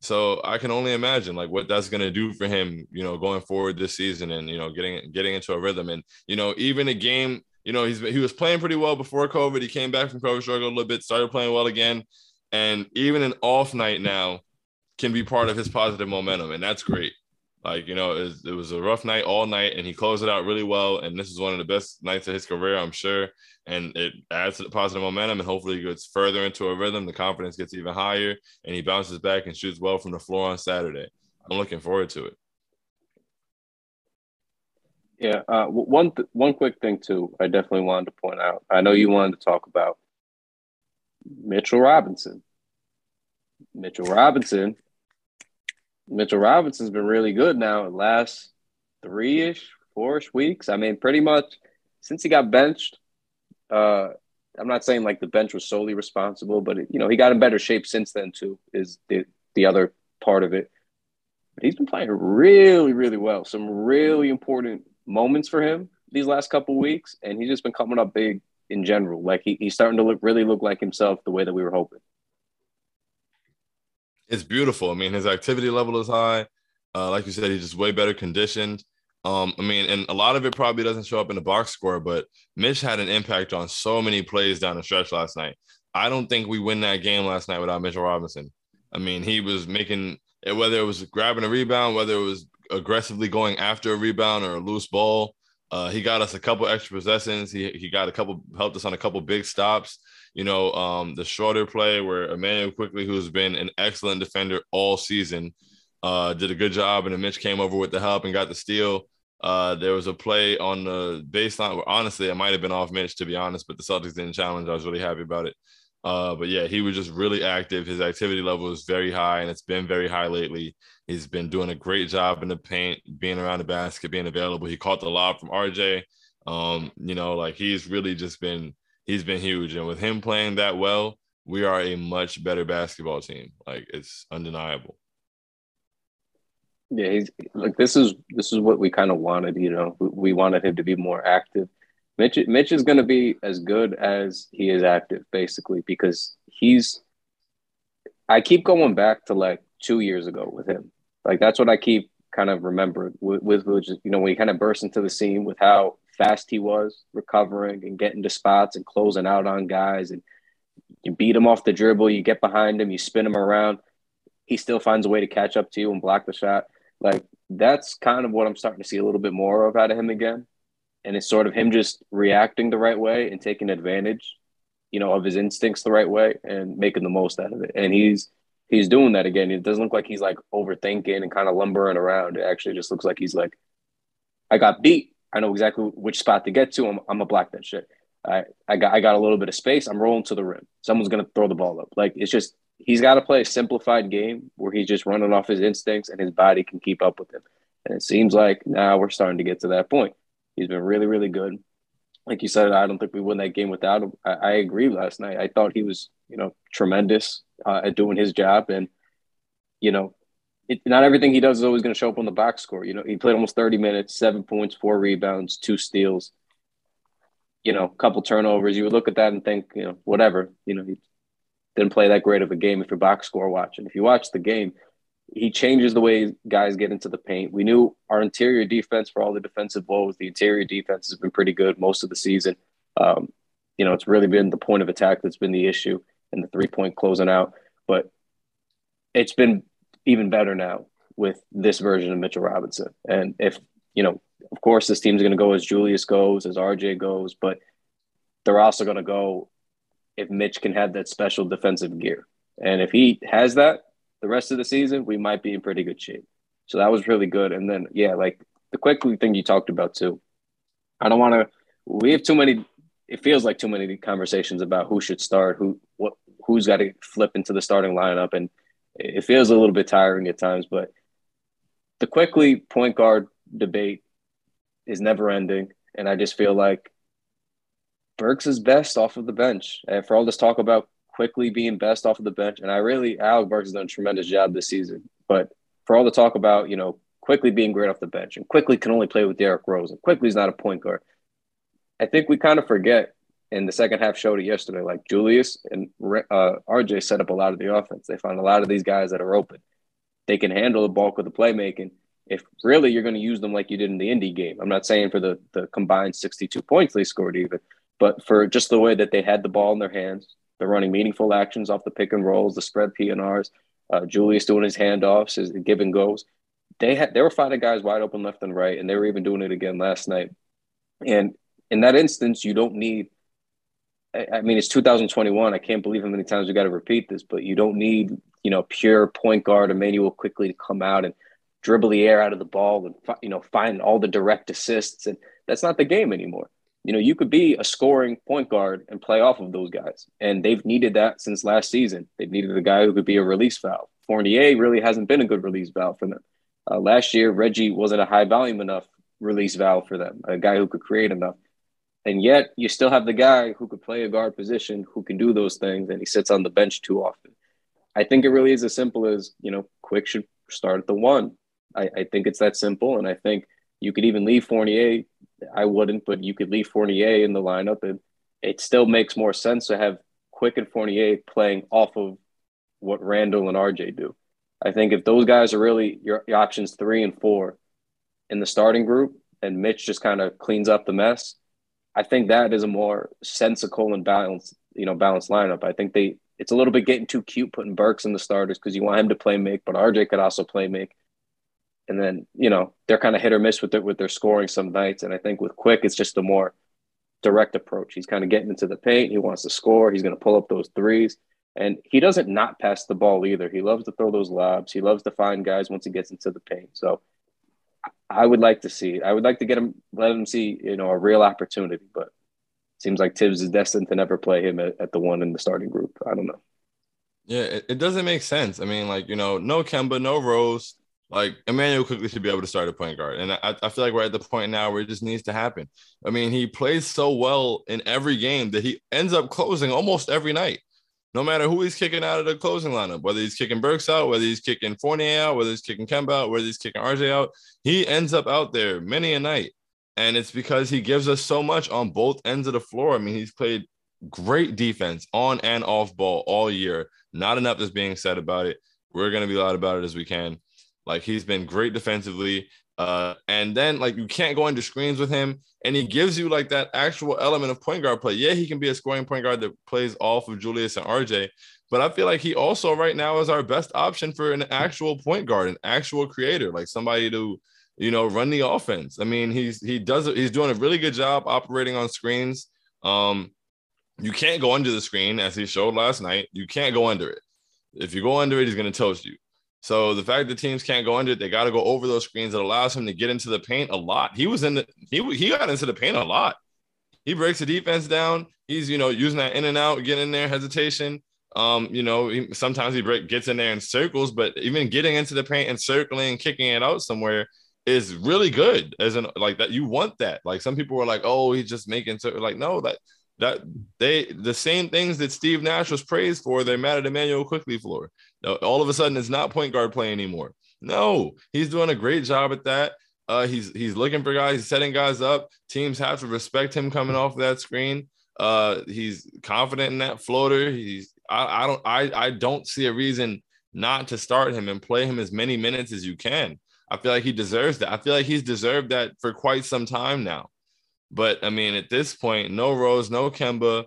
C: So I can only imagine like what that's going to do for him, you know, going forward this season and you know getting getting into a rhythm and you know even a game you know, he's he was playing pretty well before COVID. He came back from COVID, struggled a little bit, started playing well again. and even an off night now can be part of his positive momentum, and that's great. Like you know, it was, it was, a rough night all night, and he closed it out really well. And this is one of the best nights of his career, I'm sure. And it adds to the positive momentum, and hopefully he gets further into a rhythm. The confidence gets even higher, and he bounces back and shoots well from the floor on Saturday. I'm looking forward to it.
B: Yeah, uh, one th- one quick thing too. I definitely wanted to point out. I know you wanted to talk about Mitchell Robinson. Mitchell Robinson Mitchell Robinson's been really good now the last three ish, four ish weeks. I mean, pretty much since he got benched. Uh, I'm not saying like the bench was solely responsible, but it, you know he got in better shape since then too. Is the the other part of it. But he's been playing really, really well. Some really important moments for him these last couple weeks, and he's just been coming up big in general. Like he, he's starting to look really look like himself the way that we were hoping
C: it's beautiful. I mean, his activity level is high. Uh, like you said, he's just way better conditioned. Um, I mean, and a lot of it probably doesn't show up in the box score, but Mitch had an impact on so many plays down the stretch last night. I don't think we win that game last night without Mitchell Robinson. I mean, he was making whether it was grabbing a rebound, whether it was aggressively going after a rebound or a loose ball. Uh, he got us a couple extra possessions. He he got a couple helped us on a couple big stops. You know, um, the shorter play where Immanuel Quickley, who's been an excellent defender all season, uh, did a good job, and then Mitch came over with the help and got the steal. Uh, there was a play on the baseline where honestly, it might have been off Mitch to be honest, but the Celtics didn't challenge. I was really happy about it. Uh, but yeah, he was just really active. His activity level is very high, and it's been very high lately. He's been doing a great job in the paint, being around the basket, being available. He caught the lob from RJ. Um, you know, like he's really just been he's been huge. And with him playing that well, we are a much better basketball team. Like it's undeniable.
B: Yeah, he's like this is this is what we kind of wanted. You know, we, wanted him to be more active. Mitch Mitch is going to be as good as he is active, basically, because he's. I keep going back to like two years ago with him. Like that's what I keep kind of remembering with, with which you know when he kind of burst into the scene with how fast he was recovering and getting to spots and closing out on guys. And you beat him off the dribble, you get behind him, you spin him around. He still finds a way to catch up to you and block the shot. Like that's kind of what I'm starting to see a little bit more of out of him again. And it's sort of him just reacting the right way and taking advantage, you know, of his instincts the right way and making the most out of it. And he's he's doing that again. It doesn't look like he's like overthinking and kind of lumbering around. It actually just looks like he's like, I got beat. I know exactly which spot to get to. I'm, I'm a black that shit. I, I got I got a little bit of space. I'm rolling to the rim. Someone's gonna throw the ball up. Like it's just he's got to play a simplified game where he's just running off his instincts and his body can keep up with him. And it seems like now we're starting to get to that point. He's been really really good. Like you said, I don't think we win that game without him. I, I agree. Last night, I thought he was you know tremendous uh, at doing his job, and you know it, not everything he does is always going to show up on the box score. You know, he played almost 30 minutes, seven points, four rebounds, two steals, you know, a couple turnovers. You would look at that and think, you know, whatever, you know, he didn't play that great of a game if you're box score watching. If you watch the game, he changes the way guys get into the paint. We knew our interior defense for all the defensive woes, the interior defense has been pretty good most of the season. Um, you know, it's really been the point of attack that's been the issue and the three point closing out. But it's been even better now with this version of Mitchell Robinson. And if, you know, of course, this team's going to go as Julius goes, as RJ goes, but they're also going to go if Mitch can have that special defensive gear. And if he has that the rest of the season, we might be in pretty good shape. So that was really good. And then, yeah, like the Quickley thing you talked about too. I don't want to, we have too many, it feels like too many conversations about who should start, who, what, who's got to flip into the starting lineup. And it feels a little bit tiring at times, but the Quickley point guard debate is never ending. And I just feel like Burks is best off of the bench. And for all this talk about Quickley being best off of the bench, and I really, Alec Burks has done a tremendous job this season. But for all the talk about, you know, Quickley being great off the bench and Quickley can only play with Derrick Rose and Quickley is not a point guard. I think we kind of forget in the second half showed it yesterday. Like Julius and uh, RJ set up a lot of the offense. They found a lot of these guys that are open. They can handle the bulk of the playmaking. If really you're going to use them like you did in the Indy game, I'm not saying for the the combined 62 points they scored even, but for just the way that they had the ball in their hands, They're running meaningful actions off the pick and rolls, the spread PNRs. Uh, Julius doing his handoffs, his give and goes. They had they were finding guys wide open left and right, and they were even doing it again last night. And in that instance, you don't need. I mean, it's 2021. I can't believe how many times we got to repeat this, but you don't need you know pure point guard Immanuel Quickley to come out and dribble the air out of the ball and you know find all the direct assists, and that's not the game anymore. You know, you could be a scoring point guard and play off of those guys, and they've needed that since last season. They've needed a guy who could be a release valve. Fournier really hasn't been a good release valve for them. Uh, last year, Reggie wasn't a high volume enough release valve for them, a guy who could create enough. And yet, you still have the guy who could play a guard position, who can do those things, and he sits on the bench too often. I think it really is as simple as, you know, Quick should start at the one. I, I think it's that simple. And I think you could even leave Fournier. I wouldn't, but you could leave Fournier in the lineup. And it still makes more sense to have Quick and Fournier playing off of what Randle and RJ do. I think if those guys are really your, your options three and four in the starting group, and Mitch just kind of cleans up the mess, I think that is a more sensical and balanced, you know, balanced lineup. I think they it's a little bit getting too cute putting Burks in the starters because you want him to play make, but RJ could also play make. And then, you know, they're kind of hit or miss with their with their scoring some nights. And I think with Quick, it's just a more direct approach. He's kind of getting into the paint. He wants to score. He's going to pull up those threes. And he doesn't not pass the ball either. He loves to throw those lobs. He loves to find guys once he gets into the paint. So I would like to see. I would like to get him, let him see, you know, a real opportunity. But seems like Tibbs is destined to never play him at, at the one in the starting group. I don't know.
C: Yeah, it, it, doesn't make sense. I mean, like you know, no Kemba, no Rose. Like Immanuel Quickley should be able to start a point guard, and I, I feel like we're at the point now where it just needs to happen. I mean, he plays so well in every game that he ends up closing almost every night no matter who he's kicking out of the closing lineup, whether he's kicking Burks out, whether he's kicking Fournier out, whether he's kicking Kemba out, whether he's kicking RJ out, he ends up out there many a night. And it's because he gives us so much on both ends of the floor. I mean, he's played great defense on and off ball all year. Not enough is being said about it. We're going to be loud about it as we can. Like he's been great defensively. Uh, and then like you can't go into screens with him, and he gives you like that actual element of point guard play. Yeah, he can be a scoring point guard that plays off of Julius and RJ, but I feel like he also right now is our best option for an actual point guard, an actual creator, like somebody to you know run the offense. I mean, he's he does he's doing a really good job operating on screens. Um, you can't go under the screen as he showed last night. You can't go under it. If you go under it, he's going to toast you. So the fact that teams can't go under it, they got to go over those screens. It allows him to get into the paint a lot. He was in the he he got into the paint a lot. He breaks the defense down. He's you know using that in and out, getting in there, hesitation. Um, you know, he, sometimes he break gets in there in circles, but even getting into the paint and circling, kicking it out somewhere is really good. As in like that, you want that. Like some people were like, oh, he's just making so like no that that they the same things that Steve Nash was praised for, they're mad at Immanuel Quickley for. All of a sudden, it's not point guard play anymore. No, he's doing a great job at that. Uh, he's he's looking for guys, he's setting guys up. Teams have to respect him coming off that screen. Uh, he's confident in that floater. He's I, I don't I I don't see a reason not to start him and play him as many minutes as you can. I feel like he deserves that. I feel like he's deserved that for quite some time now. But I mean, at this point, no Rose, no Kemba.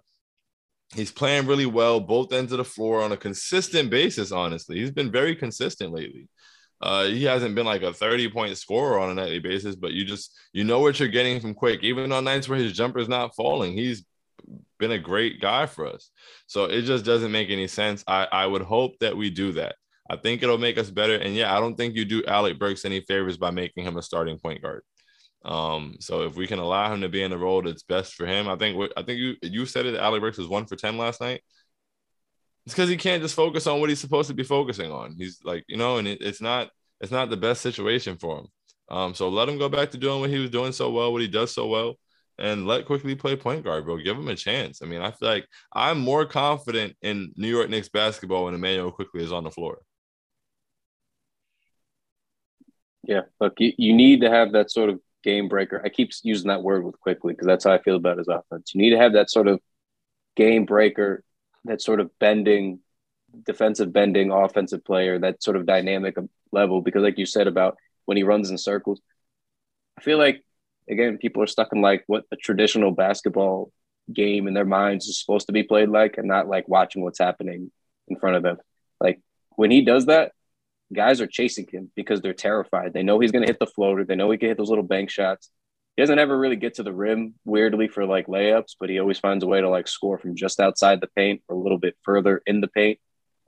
C: He's playing really well, both ends of the floor on a consistent basis. Honestly, he's been very consistent lately. Uh, he hasn't been like a 30 point scorer on a nightly basis, but you just you know what you're getting from Quick. Even on nights where his jumper's not falling, he's been a great guy for us. So it just doesn't make any sense. I, I would hope that we do that. I think it'll make us better. And yeah, I don't think you do Alec Burks any favors by making him a starting point guard. Um, so if we can allow him to be in the role that's best for him, I think I think you you said it. Alec Burks was one for ten last night. It's because he can't just focus on what he's supposed to be focusing on. He's like you know, and it, it's not it's not the best situation for him. Um, so let him go back to doing what he was doing so well, what he does so well, and let Quickley play point guard, bro. Give him a chance. I mean, I feel like I'm more confident in New York Knicks basketball when Immanuel Quickley is on the floor.
B: Yeah, look, you, you need to have that sort of game breaker. I keep using that word with Quickley because that's how I feel about his offense. You need to have that sort of game breaker, that sort of bending, defensive bending offensive player, that sort of dynamic level. Because, like you said about when he runs in circles, I feel like again people are stuck in like what a traditional basketball game in their minds is supposed to be played like and not like watching what's happening in front of them. Like when he does that, guys are chasing him because they're terrified. They know he's going to hit the floater. They know he can hit those little bank shots. He doesn't ever really get to the rim weirdly for like layups, but he always finds a way to like score from just outside the paint or a little bit further in the paint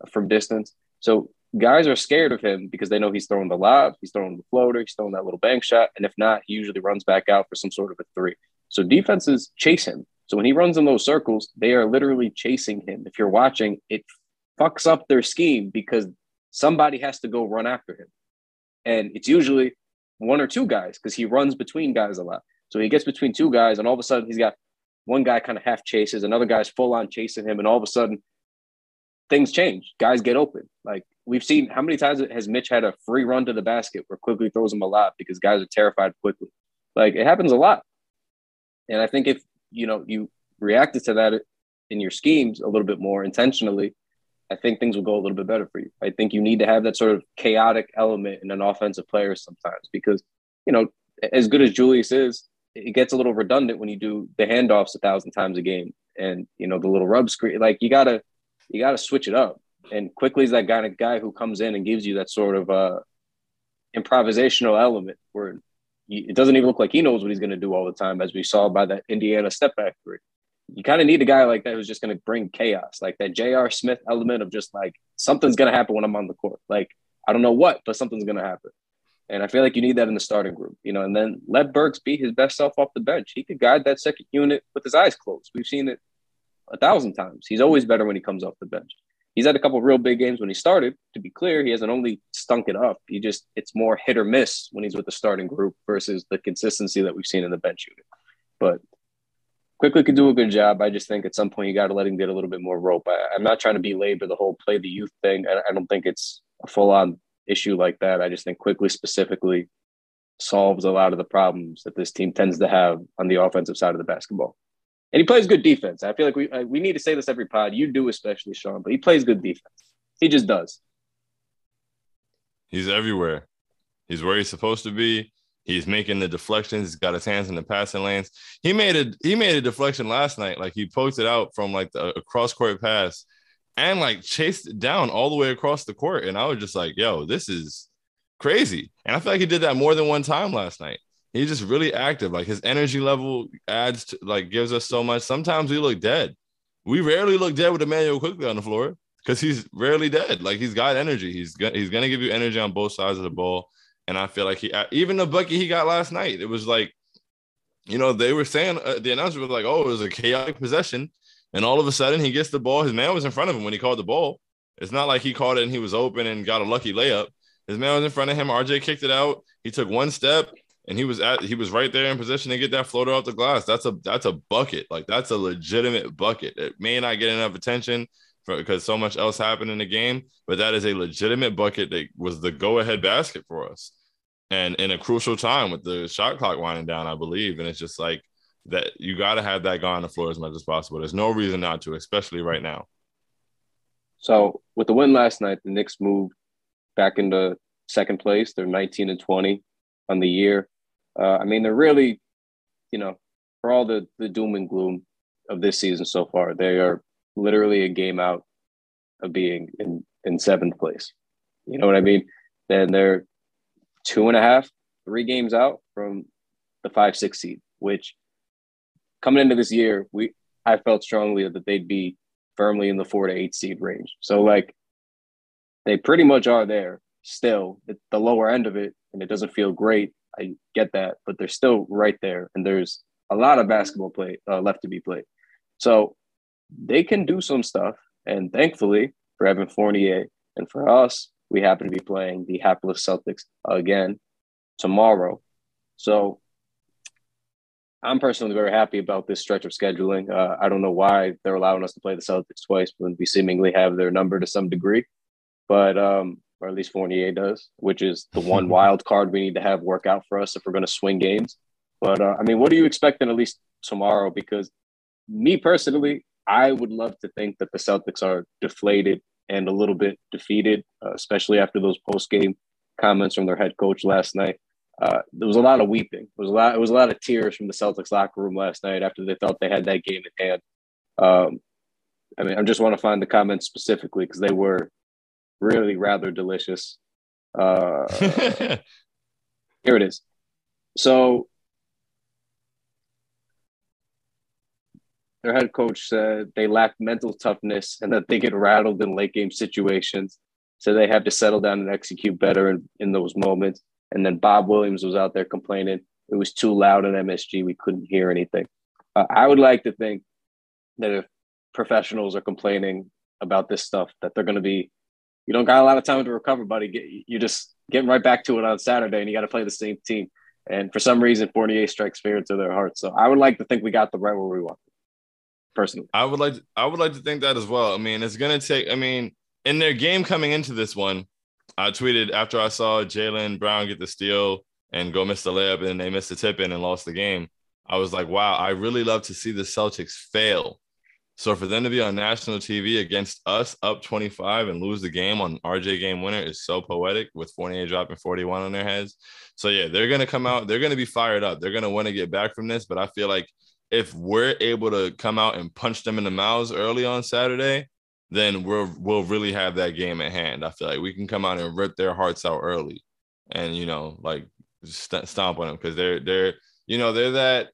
B: uh, from distance. So guys are scared of him because they know he's throwing the lob, he's throwing the floater, he's throwing that little bank shot. And if not, he usually runs back out for some sort of a three. So defenses chase him. So when he runs in those circles, they are literally chasing him. If you're watching, it fucks up their scheme because somebody has to go run after him. And it's usually one or two guys because he runs between guys a lot. So he gets between two guys, and all of a sudden he's got one guy kind of half chases, another guy's full on chasing him, and all of a sudden things change. Guys get open. Like we've seen how many times has Mitch had a free run to the basket where Quickley throws him a lot because guys are terrified Quickley. Like it happens a lot. And I think if you know you reacted to that in your schemes a little bit more intentionally, I think things will go a little bit better for you. I think you need to have that sort of chaotic element in an offensive player sometimes because, you know, as good as Julius is, it gets a little redundant when you do the handoffs a thousand times a game and, you know, the little rub screen. Like you gotta you gotta switch it up. And Quickley is that kind of guy who comes in and gives you that sort of uh improvisational element where it doesn't even look like he knows what he's going to do all the time, as we saw by that Indiana step back three you kind of need a guy like that who's just going to bring chaos, like that J.R. Smith element of just like something's going to happen when I'm on the court. Like I don't know what, but something's going to happen. And I feel like you need that in the starting group, you know. And then let Burks be his best self off the bench. He could guide that second unit with his eyes closed. We've seen it a thousand times. He's always better when he comes off the bench. He's had a couple real big games when he started. To be clear, he hasn't only stunk it up. He just it's more hit or miss when he's with the starting group versus the consistency that we've seen in the bench unit. But Quickley could do a good job. I just think at some point you got to let him get a little bit more rope. I, am not trying to belabor the whole play the youth thing. I, I don't think it's a full on issue like that. I just think Quickley specifically solves a lot of the problems that this team tends to have on the offensive side of the basketball. And he plays good defense. I feel like we we need to say this every pod. You do especially, Shaun, but he plays good defense. He just does.
C: He's everywhere. He's where he's supposed to be. He's making the deflections. He's got his hands in the passing lanes. He made a he made a deflection last night. Like he poked it out from like the cross court pass and like chased it down all the way across the court. And I was just like, yo, this is crazy. And I feel like he did that more than one time last night. He's just really active. Like his energy level adds to like gives us so much. Sometimes we look dead. We rarely look dead with Immanuel Quickley on the floor because he's rarely dead. Like he's got energy. He's gonna he's gonna give you energy on both sides of the ball. And I feel like he, even the bucket he got last night, it was like, you know, they were saying, uh, the announcer was like, oh, it was a chaotic possession. And all of a sudden he gets the ball. His man was in front of him when he called the ball. It's not like he caught it and he was open and got a lucky layup. His man was in front of him. RJ kicked it out. He took one step and he was at he was right there in position to get that floater off the glass. That's a that's a bucket. Like that's a legitimate bucket. It may not get enough attention because so much else happened in the game, but that is a legitimate bucket that was the go ahead basket for us and in a crucial time with the shot clock winding down, I believe. And it's just like that you got to have that guy on the floor as much as possible. There's no reason not to, especially right now.
B: So with the win last night, the Knicks moved back into second place. They're 19 and 20 on the year. Uh, I mean, they're really, you know, for all the the doom and gloom of this season so far, they are literally a game out of being in in seventh place. You know what I mean? Then they're two and a half, three games out from the five, six seed, which coming into this year, we I felt strongly that they'd be firmly in the four to eight seed range. So like they pretty much are there still at the lower end of it, and it doesn't feel great. I get that, but they're still right there, and there's a lot of basketball play uh, left to be played. So they can do some stuff, and thankfully for Evan Fournier and for us, we happen to be playing the hapless Celtics again tomorrow. So I'm personally very happy about this stretch of scheduling. Uh, I don't know why they're allowing us to play the Celtics twice when we seemingly have their number to some degree, but um, or at least Fournier does, which is the <laughs> one wild card we need to have work out for us if we're going to swing games. But uh, I mean, what are you expecting at least tomorrow? Because me personally, I would love to think that the Celtics are deflated and a little bit defeated, uh, especially after those post game comments from their head coach last night. uh, there was a lot of weeping. It was a lot. It was a lot of tears from the Celtics locker room last night after they thought they had that game in hand. Um, I mean, I just want to find the comments specifically because they were really rather delicious. Uh, <laughs> here it is. So their head coach said they lacked mental toughness and that they get rattled in late game situations. So they have to settle down and execute better in, in those moments. And then Bob Williams was out there complaining it was too loud in MSG. We couldn't hear anything. Uh, I would like to think that if professionals are complaining about this stuff, that they're going to be, you don't got a lot of time to recover, buddy. You're just getting right back to it on Saturday and you got to play the same team. And for some reason, Fournier strikes fear into their hearts. So I would like to think we got the right where we want. Personally,
C: I would like to, I would like to think that as well. I mean, it's gonna take. I mean, in their game coming into this one, I tweeted after I saw Jaylen Brown get the steal and go miss the layup, and they missed the tip in and lost the game. I was like, wow, I really love to see the Celtics fail. So for them to be on national TV against us up 25 and lose the game on RJ game winner is so poetic with Fournier dropping 41 on their heads. So yeah, they're gonna come out, they're gonna be fired up. They're gonna want to get back from this. But I feel like if we're able to come out and punch them in the mouths early on Saturday, then we'll we'll really have that game at hand. I feel like we can come out and rip their hearts out early, and you know, like st- stomp on them because they're they're you know they're that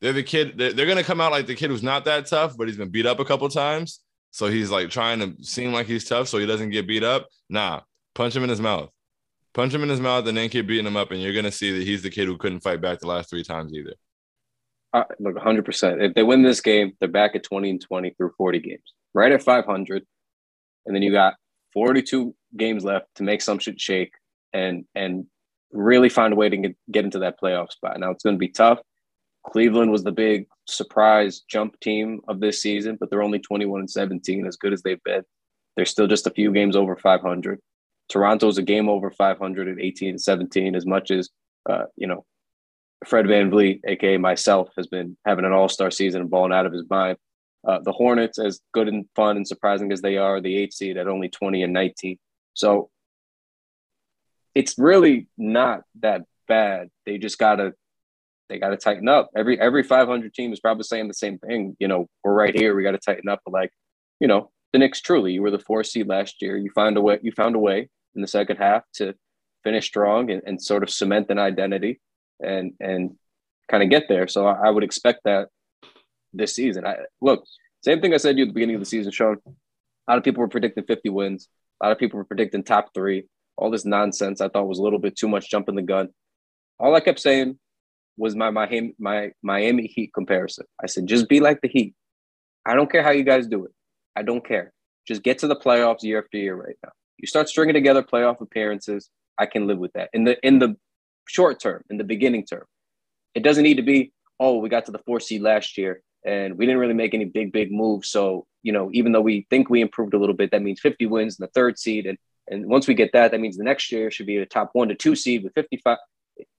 C: they're the kid. They're, they're, gonna come out like the kid who's not that tough, but he's been beat up a couple times. So he's like trying to seem like he's tough, so he doesn't get beat up. Nah, punch him in his mouth, punch him in his mouth, and then keep beating him up, and you're gonna see that he's the kid who couldn't fight back the last three times either.
B: Uh, look, 100. percent If they win this game, they're back at 20 and 20 through 40 games, right at 500, and then you got 42 games left to make some shit shake and and really find a way to get, get into that playoff spot. Now it's going to be tough. Cleveland was the big surprise jump team of this season, but they're only 21 and 17, as good as they've been. They're still just a few games over 500. Toronto's a game over 500 at 18 and 17, as much as, uh, you know, Fred VanVleet, aka myself, has been having an all star season and balling out of his mind. Uh, the Hornets, as good and fun and surprising as they are, the eight seed at only 20 and 19. So it's really not that bad. They just gotta they got to tighten up. Every every 500 team is probably saying the same thing. You know, we're right here. We got to tighten up. But like, you know, the Knicks truly, you were the four seed last year. You found a way. You found a way in the second half to finish strong and, and sort of cement an identity and and kind of get there. So I, I would expect that this season. I look same thing I said to you at the beginning of the season, Shaun. A lot of people were predicting 50 wins. A lot of people were predicting top three. All this nonsense I thought was a little bit too much jumping the gun. All I kept saying was my my my Miami Heat comparison. I said, just be like the Heat. I don't care how you guys do it. I don't care. Just get to the playoffs year after year right now. You start stringing together playoff appearances. I can live with that in the in the short term, in the beginning term. It doesn't need to be, oh, we got to the four seed last year and we didn't really make any big, big moves. So, you know, even though we think we improved a little bit, that means 50 wins in the third seed. And and once we get that, that means the next year should be a top one to two seed with 55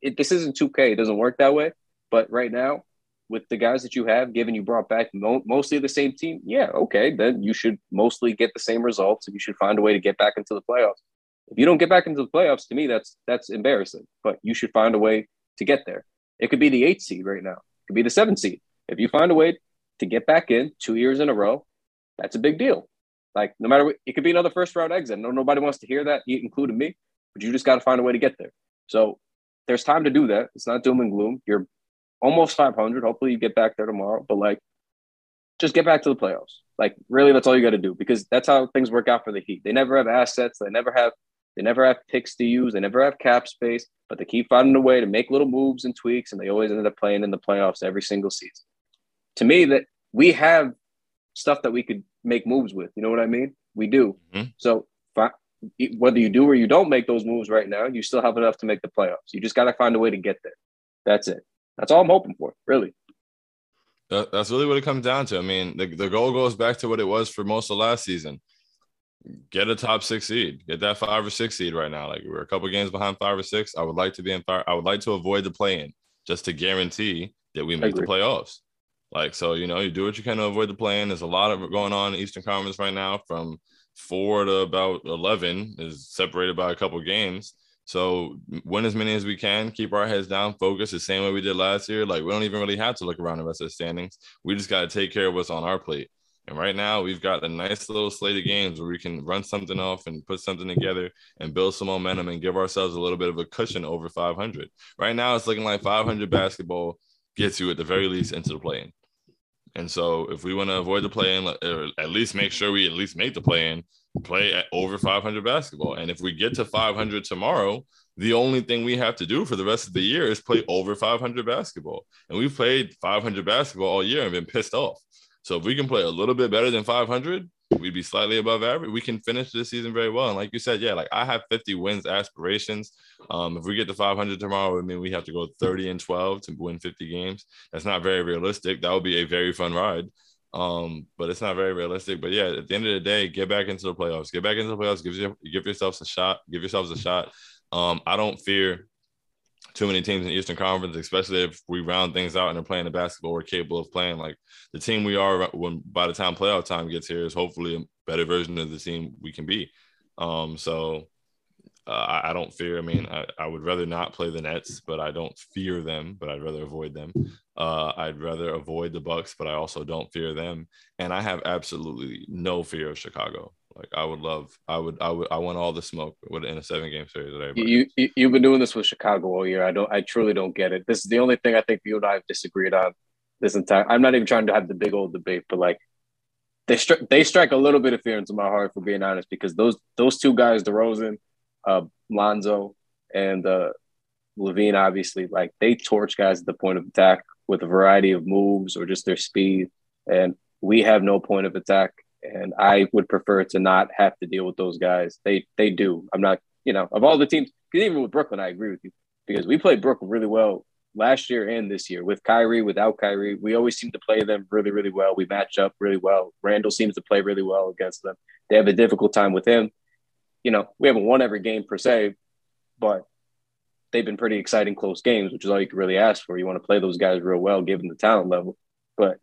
B: it, this isn't 2K. It doesn't work that way. But right now, with the guys that you have, given you brought back mo- mostly the same team, yeah, okay, then you should mostly get the same results, and you should find a way to get back into the playoffs. If you don't get back into the playoffs, to me, that's that's embarrassing. But you should find a way to get there. It could be the eight seed right now. It could be the seven seed. If you find a way to get back in two years in a row, that's a big deal. Like no matter what, it could be another first round exit. No, nobody wants to hear that, including me. But you just got to find a way to get there. So there's time to do that. It's not doom and gloom. You're almost 500. Hopefully, you get back there tomorrow. But like, just get back to the playoffs. Like, really, that's all you got to do because that's how things work out for the Heat. They never have assets. They never have. They never have picks to use. They never have cap space. But they keep finding a way to make little moves and tweaks, and they always end up playing in the playoffs every single season. To me, that we have stuff that we could make moves with. You know what I mean? We do. Mm-hmm. So whether you do or you don't make those moves right now, you still have enough to make the playoffs. You just got to find a way to get there. That's it. That's all I'm hoping for, really.
C: That's really what it comes down to. I mean, the, the goal goes back to what it was for most of last season. Get a top six seed. Get that five or six seed right now. Like we're a couple games behind five or six. I would like to be in five. I would like to avoid the play-in just to guarantee that we make the playoffs. Like so, you know, you do what you can to avoid the play-in. There's a lot of going on in Eastern Conference right now from – four to about 11 is separated by a couple games. So win as many as we can, keep our heads down, focus the same way we did last year. Like we don't even really have to look around the rest of the standings. We just got to take care of what's on our plate. And right now we've got a nice little slate of games where we can run something off and put something together and build some momentum and give ourselves a little bit of a cushion over 500. Right now it's looking like 500 basketball gets you at the very least into the play-in. And so if we want to avoid the play-in, or at least make sure we at least make the play-in, play at over 500 basketball. And if we get to 500 tomorrow, the only thing we have to do for the rest of the year is play over 500 basketball. And we've played 500 basketball all year and been pissed off. So if we can play a little bit better than 500, we'd be slightly above average. We can finish this season very well. And like you said, yeah, like I have 50 wins aspirations. Um, if we get to 500 tomorrow, I mean, we have to go 30 and 12 to win 50 games. That's not very realistic. That would be a very fun ride. Um, but it's not very realistic. But yeah, at the end of the day, get back into the playoffs. Get back into the playoffs. Give you give yourselves a shot. Give yourselves a shot. Um, I don't fear too many teams in the Eastern Conference, especially if we round things out and they're playing the basketball we're capable of playing. Like the team we are when by the time playoff time gets here is hopefully a better version of the team we can be. Um, so uh, I, I, don't fear. I mean, I, I, would rather not play the Nets, but I don't fear them. But I'd rather avoid them. Uh, I'd rather avoid the Bucks, but I also don't fear them. And I have absolutely no fear of Chicago. Like I would love, I would, I would, I want all the smoke with in a seven game series. That
B: you, you you've been doing this with Chicago all year. I don't, I truly don't get it. This is the only thing I think you and I have disagreed on this entire. I'm not even trying to have the big old debate, but like they stri- they strike a little bit of fear into my heart for being honest, because those those two guys, DeRozan, uh, Lonzo, and uh, LaVine, obviously, like they torch guys at the point of attack with a variety of moves or just their speed, and we have no point of attack and I would prefer to not have to deal with those guys. They they do. I'm not, you know, of all the teams, because even with Brooklyn, I agree with you because we played Brooklyn really well last year and this year with Kyrie, without Kyrie. We always seem to play them really, really well. We match up really well. Randle seems to play really well against them. They have a difficult time with him. You know, we haven't won every game per se, but they've been pretty exciting close games, which is all you can really ask for. You want to play those guys real well, given the talent level. But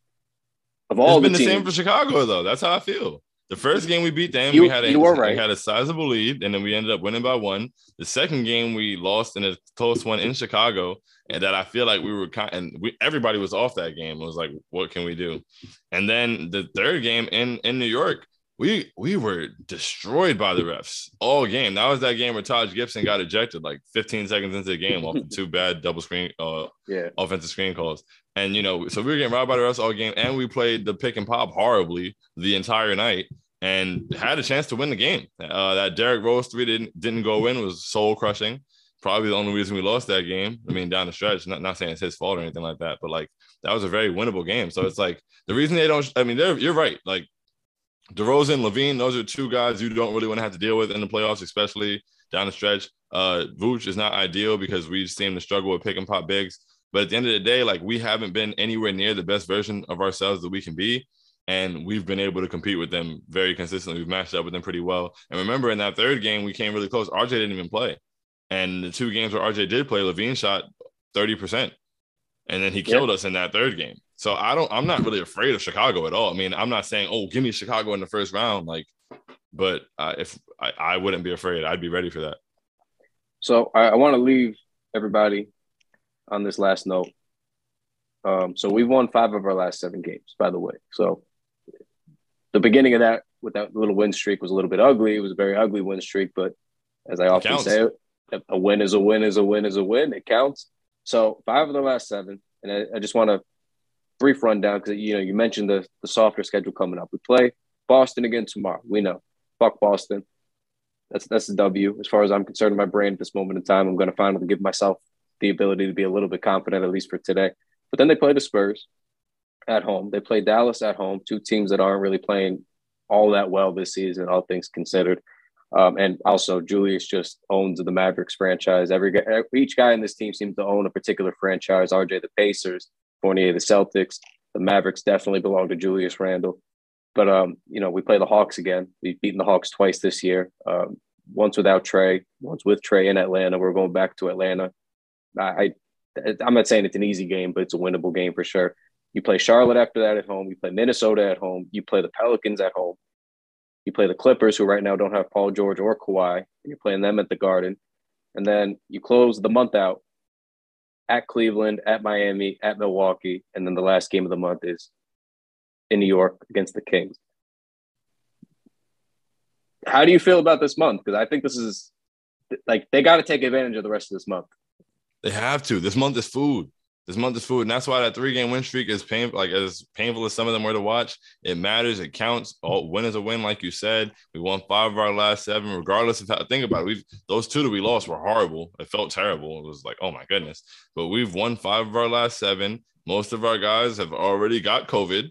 C: of all it's been the, the same for Chicago though. That's how I feel. The first game we beat them, you, we had a, you right. we had a sizable lead, and then we ended up winning by one. The second game we lost in a close one in Chicago, and that I feel like we were kind and we everybody was off that game. It was like, what can we do? And then the third game in in New York, we we were destroyed by the refs all game. That was that game where Taj Gibson got ejected like 15 seconds into the game off the two bad double screen uh <laughs> yeah offensive screen calls. And you know, so we were getting robbed by the refs all game, and we played the pick and pop horribly the entire night and had a chance to win the game. Uh, that Derrick Rose three didn't didn't go in was soul crushing. Probably the only reason we lost that game. I mean, down the stretch, not, not saying it's his fault or anything like that, but like that was a very winnable game. So it's like the reason they don't. I mean, you're right. Like DeRozan, LaVine, those are two guys you don't really want to have to deal with in the playoffs, especially down the stretch. Uh, Vooch is not ideal because we seem to struggle with pick and pop bigs. But at the end of the day, like we haven't been anywhere near the best version of ourselves that we can be. And we've been able to compete with them very consistently. We've matched up with them pretty well. And remember, in that third game, we came really close. RJ didn't even play. And the two games where RJ did play, LaVine shot 30%. And then he killed us in that third game. So I don't, I'm not really afraid of Chicago at all. I mean, I'm not saying, oh, give me Chicago in the first round. Like, but uh, if I, I wouldn't be afraid, I'd be ready for that.
B: So I, I want to leave everybody on this last note. Um, so we've won five of our last seven games, by the way. So the beginning of that with that little win streak was a little bit ugly. It was a very ugly win streak, but as I often say, a win is a win is a win is a win. It counts. So five of the last seven, and I, I just want to brief rundown because you know you mentioned the the softer schedule coming up. We play Boston again tomorrow. We know, fuck Boston. That's that's a W as far as I'm concerned. In my brain at this moment in time, I'm going to finally give myself the ability to be a little bit confident, at least for today. But then they play the Spurs at home. They play Dallas at home, two teams that aren't really playing all that well this season, all things considered. Um, and also, Julius just owns the Mavericks franchise. Every each guy in this team seems to own a particular franchise. RJ the Pacers, Fournier the Celtics, the Mavericks definitely belong to Julius Randle. But um, you know, we play the Hawks again. We've beaten the Hawks twice this year. Um, once without Trae, once with Trae in Atlanta. We're going back to Atlanta. I, I I'm not saying it's an easy game, but it's a winnable game for sure. You play Charlotte after that at home. You play Minnesota at home. You play the Pelicans at home. You play the Clippers, who right now don't have Paul George or Kawhi. And you're playing them at the Garden. and then you close the month out at Cleveland, at Miami, at Milwaukee, and then the last game of the month is in New York against the Kings. How do you feel about this month? Because I think this is like they got to take advantage of the rest of this month.
C: They have to. This month is food. This month is food, and that's why that three game win streak is painful. Like as painful as some of them were to watch, it matters. It counts. All win is a win, like you said. We won five of our last seven, regardless of how. Think about it. We've those two that we lost were horrible. It felt terrible. It was like, oh my goodness. But we've won five of our last seven. Most of our guys have already got COVID.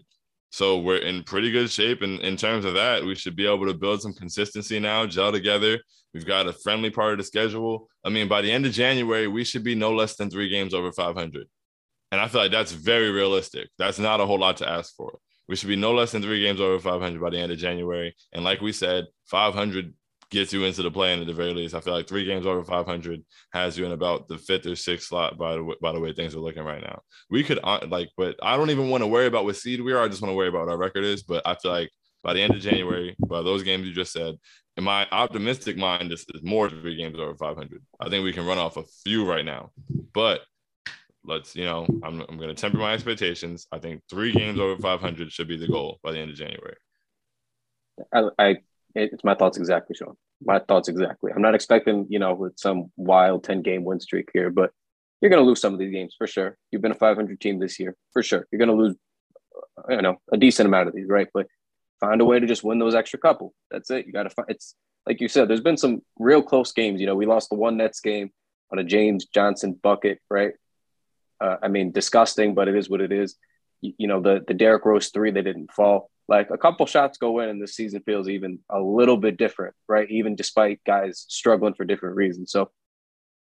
C: So we're in pretty good shape. And in terms of that, we should be able to build some consistency now, gel together. We've got a friendly part of the schedule. I mean, by the end of January, we should be no less than three games over 500. And I feel like that's very realistic. That's not a whole lot to ask for. We should be no less than three games over 500 by the end of January. And like we said, 500 gets you into the play in at the very least. I feel like three games over 500 has you in about the fifth or sixth slot by the, by the way things are looking right now. We could uh, like, but I don't even want to worry about what seed we are. I just want to worry about what our record is. But I feel like by the end of January, by those games you just said, in my optimistic mind, this is more three games over 500. I think we can run off a few right now. But let's you know I'm, I'm going to temper my expectations. I think three games over 500 should be the goal by the end of january.
B: I, I it's my thoughts exactly Shaun. My thoughts exactly. I'm not expecting you know with some wild 10 game win streak here but you're going to lose some of these games for sure. You've been a 500 team this year for sure. You're going to lose uh, you know a decent amount of these right? But find a way to just win those extra couple that's it you got to find it's like you said there's been some real close games you know we lost the one nets game on a james johnson bucket right uh, I mean, disgusting, but it is what it is. You, you, know, the the Derrick Rose three, they didn't fall. Like a couple shots go in, and the season feels even a little bit different, right? Even despite guys struggling for different reasons. So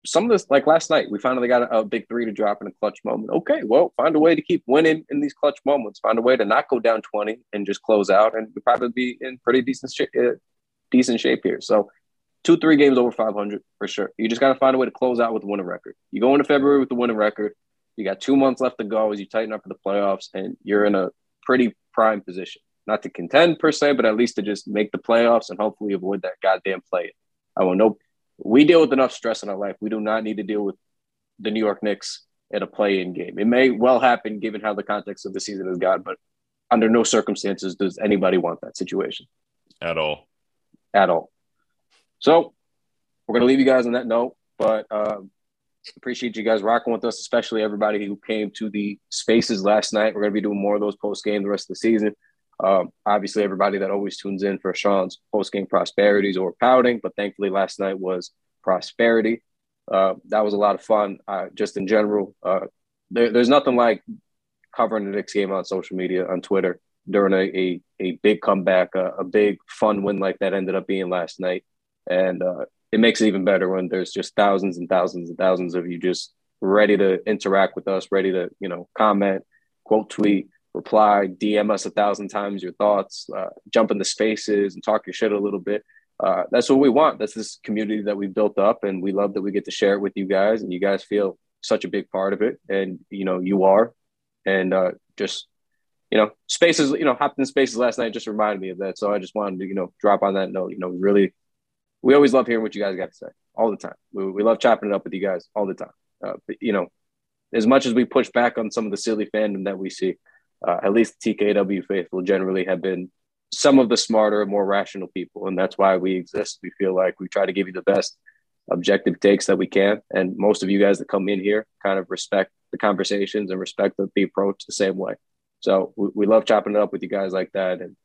B: some of this, like last night, we finally got a, a, big three to drop in a clutch moment. Okay, well, find a way to keep winning in these clutch moments. Find a way to not go down twenty and just close out, and we probably be in pretty decent shape, uh, decent shape here. So two, three games over 500 for sure. You just got to find a way to close out with a winning record. You go into February with the winning record. You got two months left to go as you tighten up for the playoffs, and you're in a pretty prime position. Not to contend per se, but at least to just make the playoffs and hopefully avoid that goddamn play. I will know we deal with enough stress in our life. We do not need to deal with the New York Knicks at a play-in game. It may well happen given how the context of the season has gone, but under no circumstances does anybody want that situation
C: at all.
B: At all. So we're gonna leave you guys on that note, but uh, Appreciate you guys rocking with us, especially everybody who came to the spaces last night. We're going to be doing more of those post game the rest of the season. Um, obviously, everybody that always tunes in for Shaun's post game prosperities or pouting, but thankfully last night was prosperity. Uh, that was a lot of fun. Uh, just in general, uh, there, there's nothing like covering the Knicks game on social media on Twitter during a a, a big comeback, a, a, big fun win like that ended up being last night, and uh, it makes it even better when there's just thousands and thousands and thousands of you just ready to interact with us, ready to, you know, comment, quote tweet, reply, DM us a thousand times your thoughts, uh, jump the spaces and talk your shit a little bit. Uh, that's what we want. That's this community that we've built up, and we love that we get to share it with you guys, and you guys feel such a big part of it, and you know you are, and uh, just you know spaces. You know, hopped in spaces last night just reminded me of that, so I just wanted to you know drop on that note. You know, really we always love hearing what you guys got to say all the time. We, we love chopping it up with you guys all the time. Uh, but, you know, as much as we push back on some of the silly fandom that we see, uh, at least TKW faithful generally have been some of the smarter, more rational people. And that's why we exist. We feel like we try to give you the best objective takes that we can. And most of you guys that come in here kind of respect the conversations and respect the, the approach the same way. So we, we love chopping it up with you guys like that. And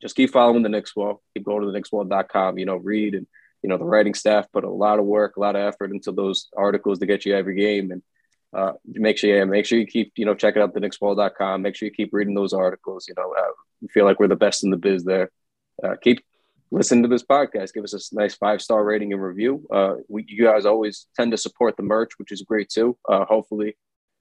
B: just keep following the Knicks Wall. Keep going to the Knickswall.com, you know, read and, you know, the writing staff put a lot of work, a lot of effort into those articles to get you every game. And uh, make sure, yeah, make sure you keep, you know, checking out the Knickswall.com. Make sure you keep reading those articles. You know, uh, feel like we're the best in the biz there. Uh, keep listening to this podcast. Give us a nice five star rating and review. Uh, we, you guys always tend to support the merch, which is great too. Uh, hopefully,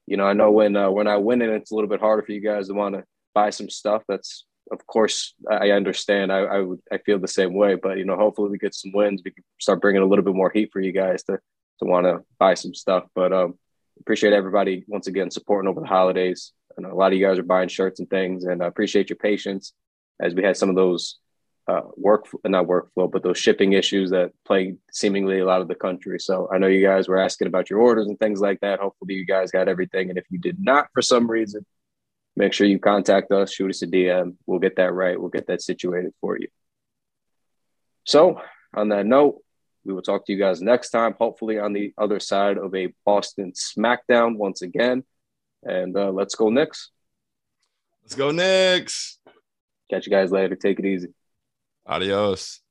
B: you know, I know when uh, when I win it, it's a little bit harder for you guys to want to buy some stuff. That's of course, I understand. I, I would, I feel the same way. But you know, hopefully, we get some wins. We can start bringing a little bit more heat for you guys to to want to buy some stuff. But um, appreciate everybody once again supporting over the holidays. And a lot of you guys are buying shirts and things, and I appreciate your patience as we had some of those uh, work not workflow, but those shipping issues that plague seemingly a lot of the country. So I know you guys were asking about your orders and things like that. Hopefully, you guys got everything. And if you did not, for some reason, make sure you contact us, shoot us a DM. We'll get that right. We'll get that situated for you. So on that note, we will talk to you guys next time, hopefully on the other side of a Boston SmackDown once again. And uh, let's go Knicks.
C: Let's go Knicks.
B: Catch you guys later. Take it easy.
C: Adios.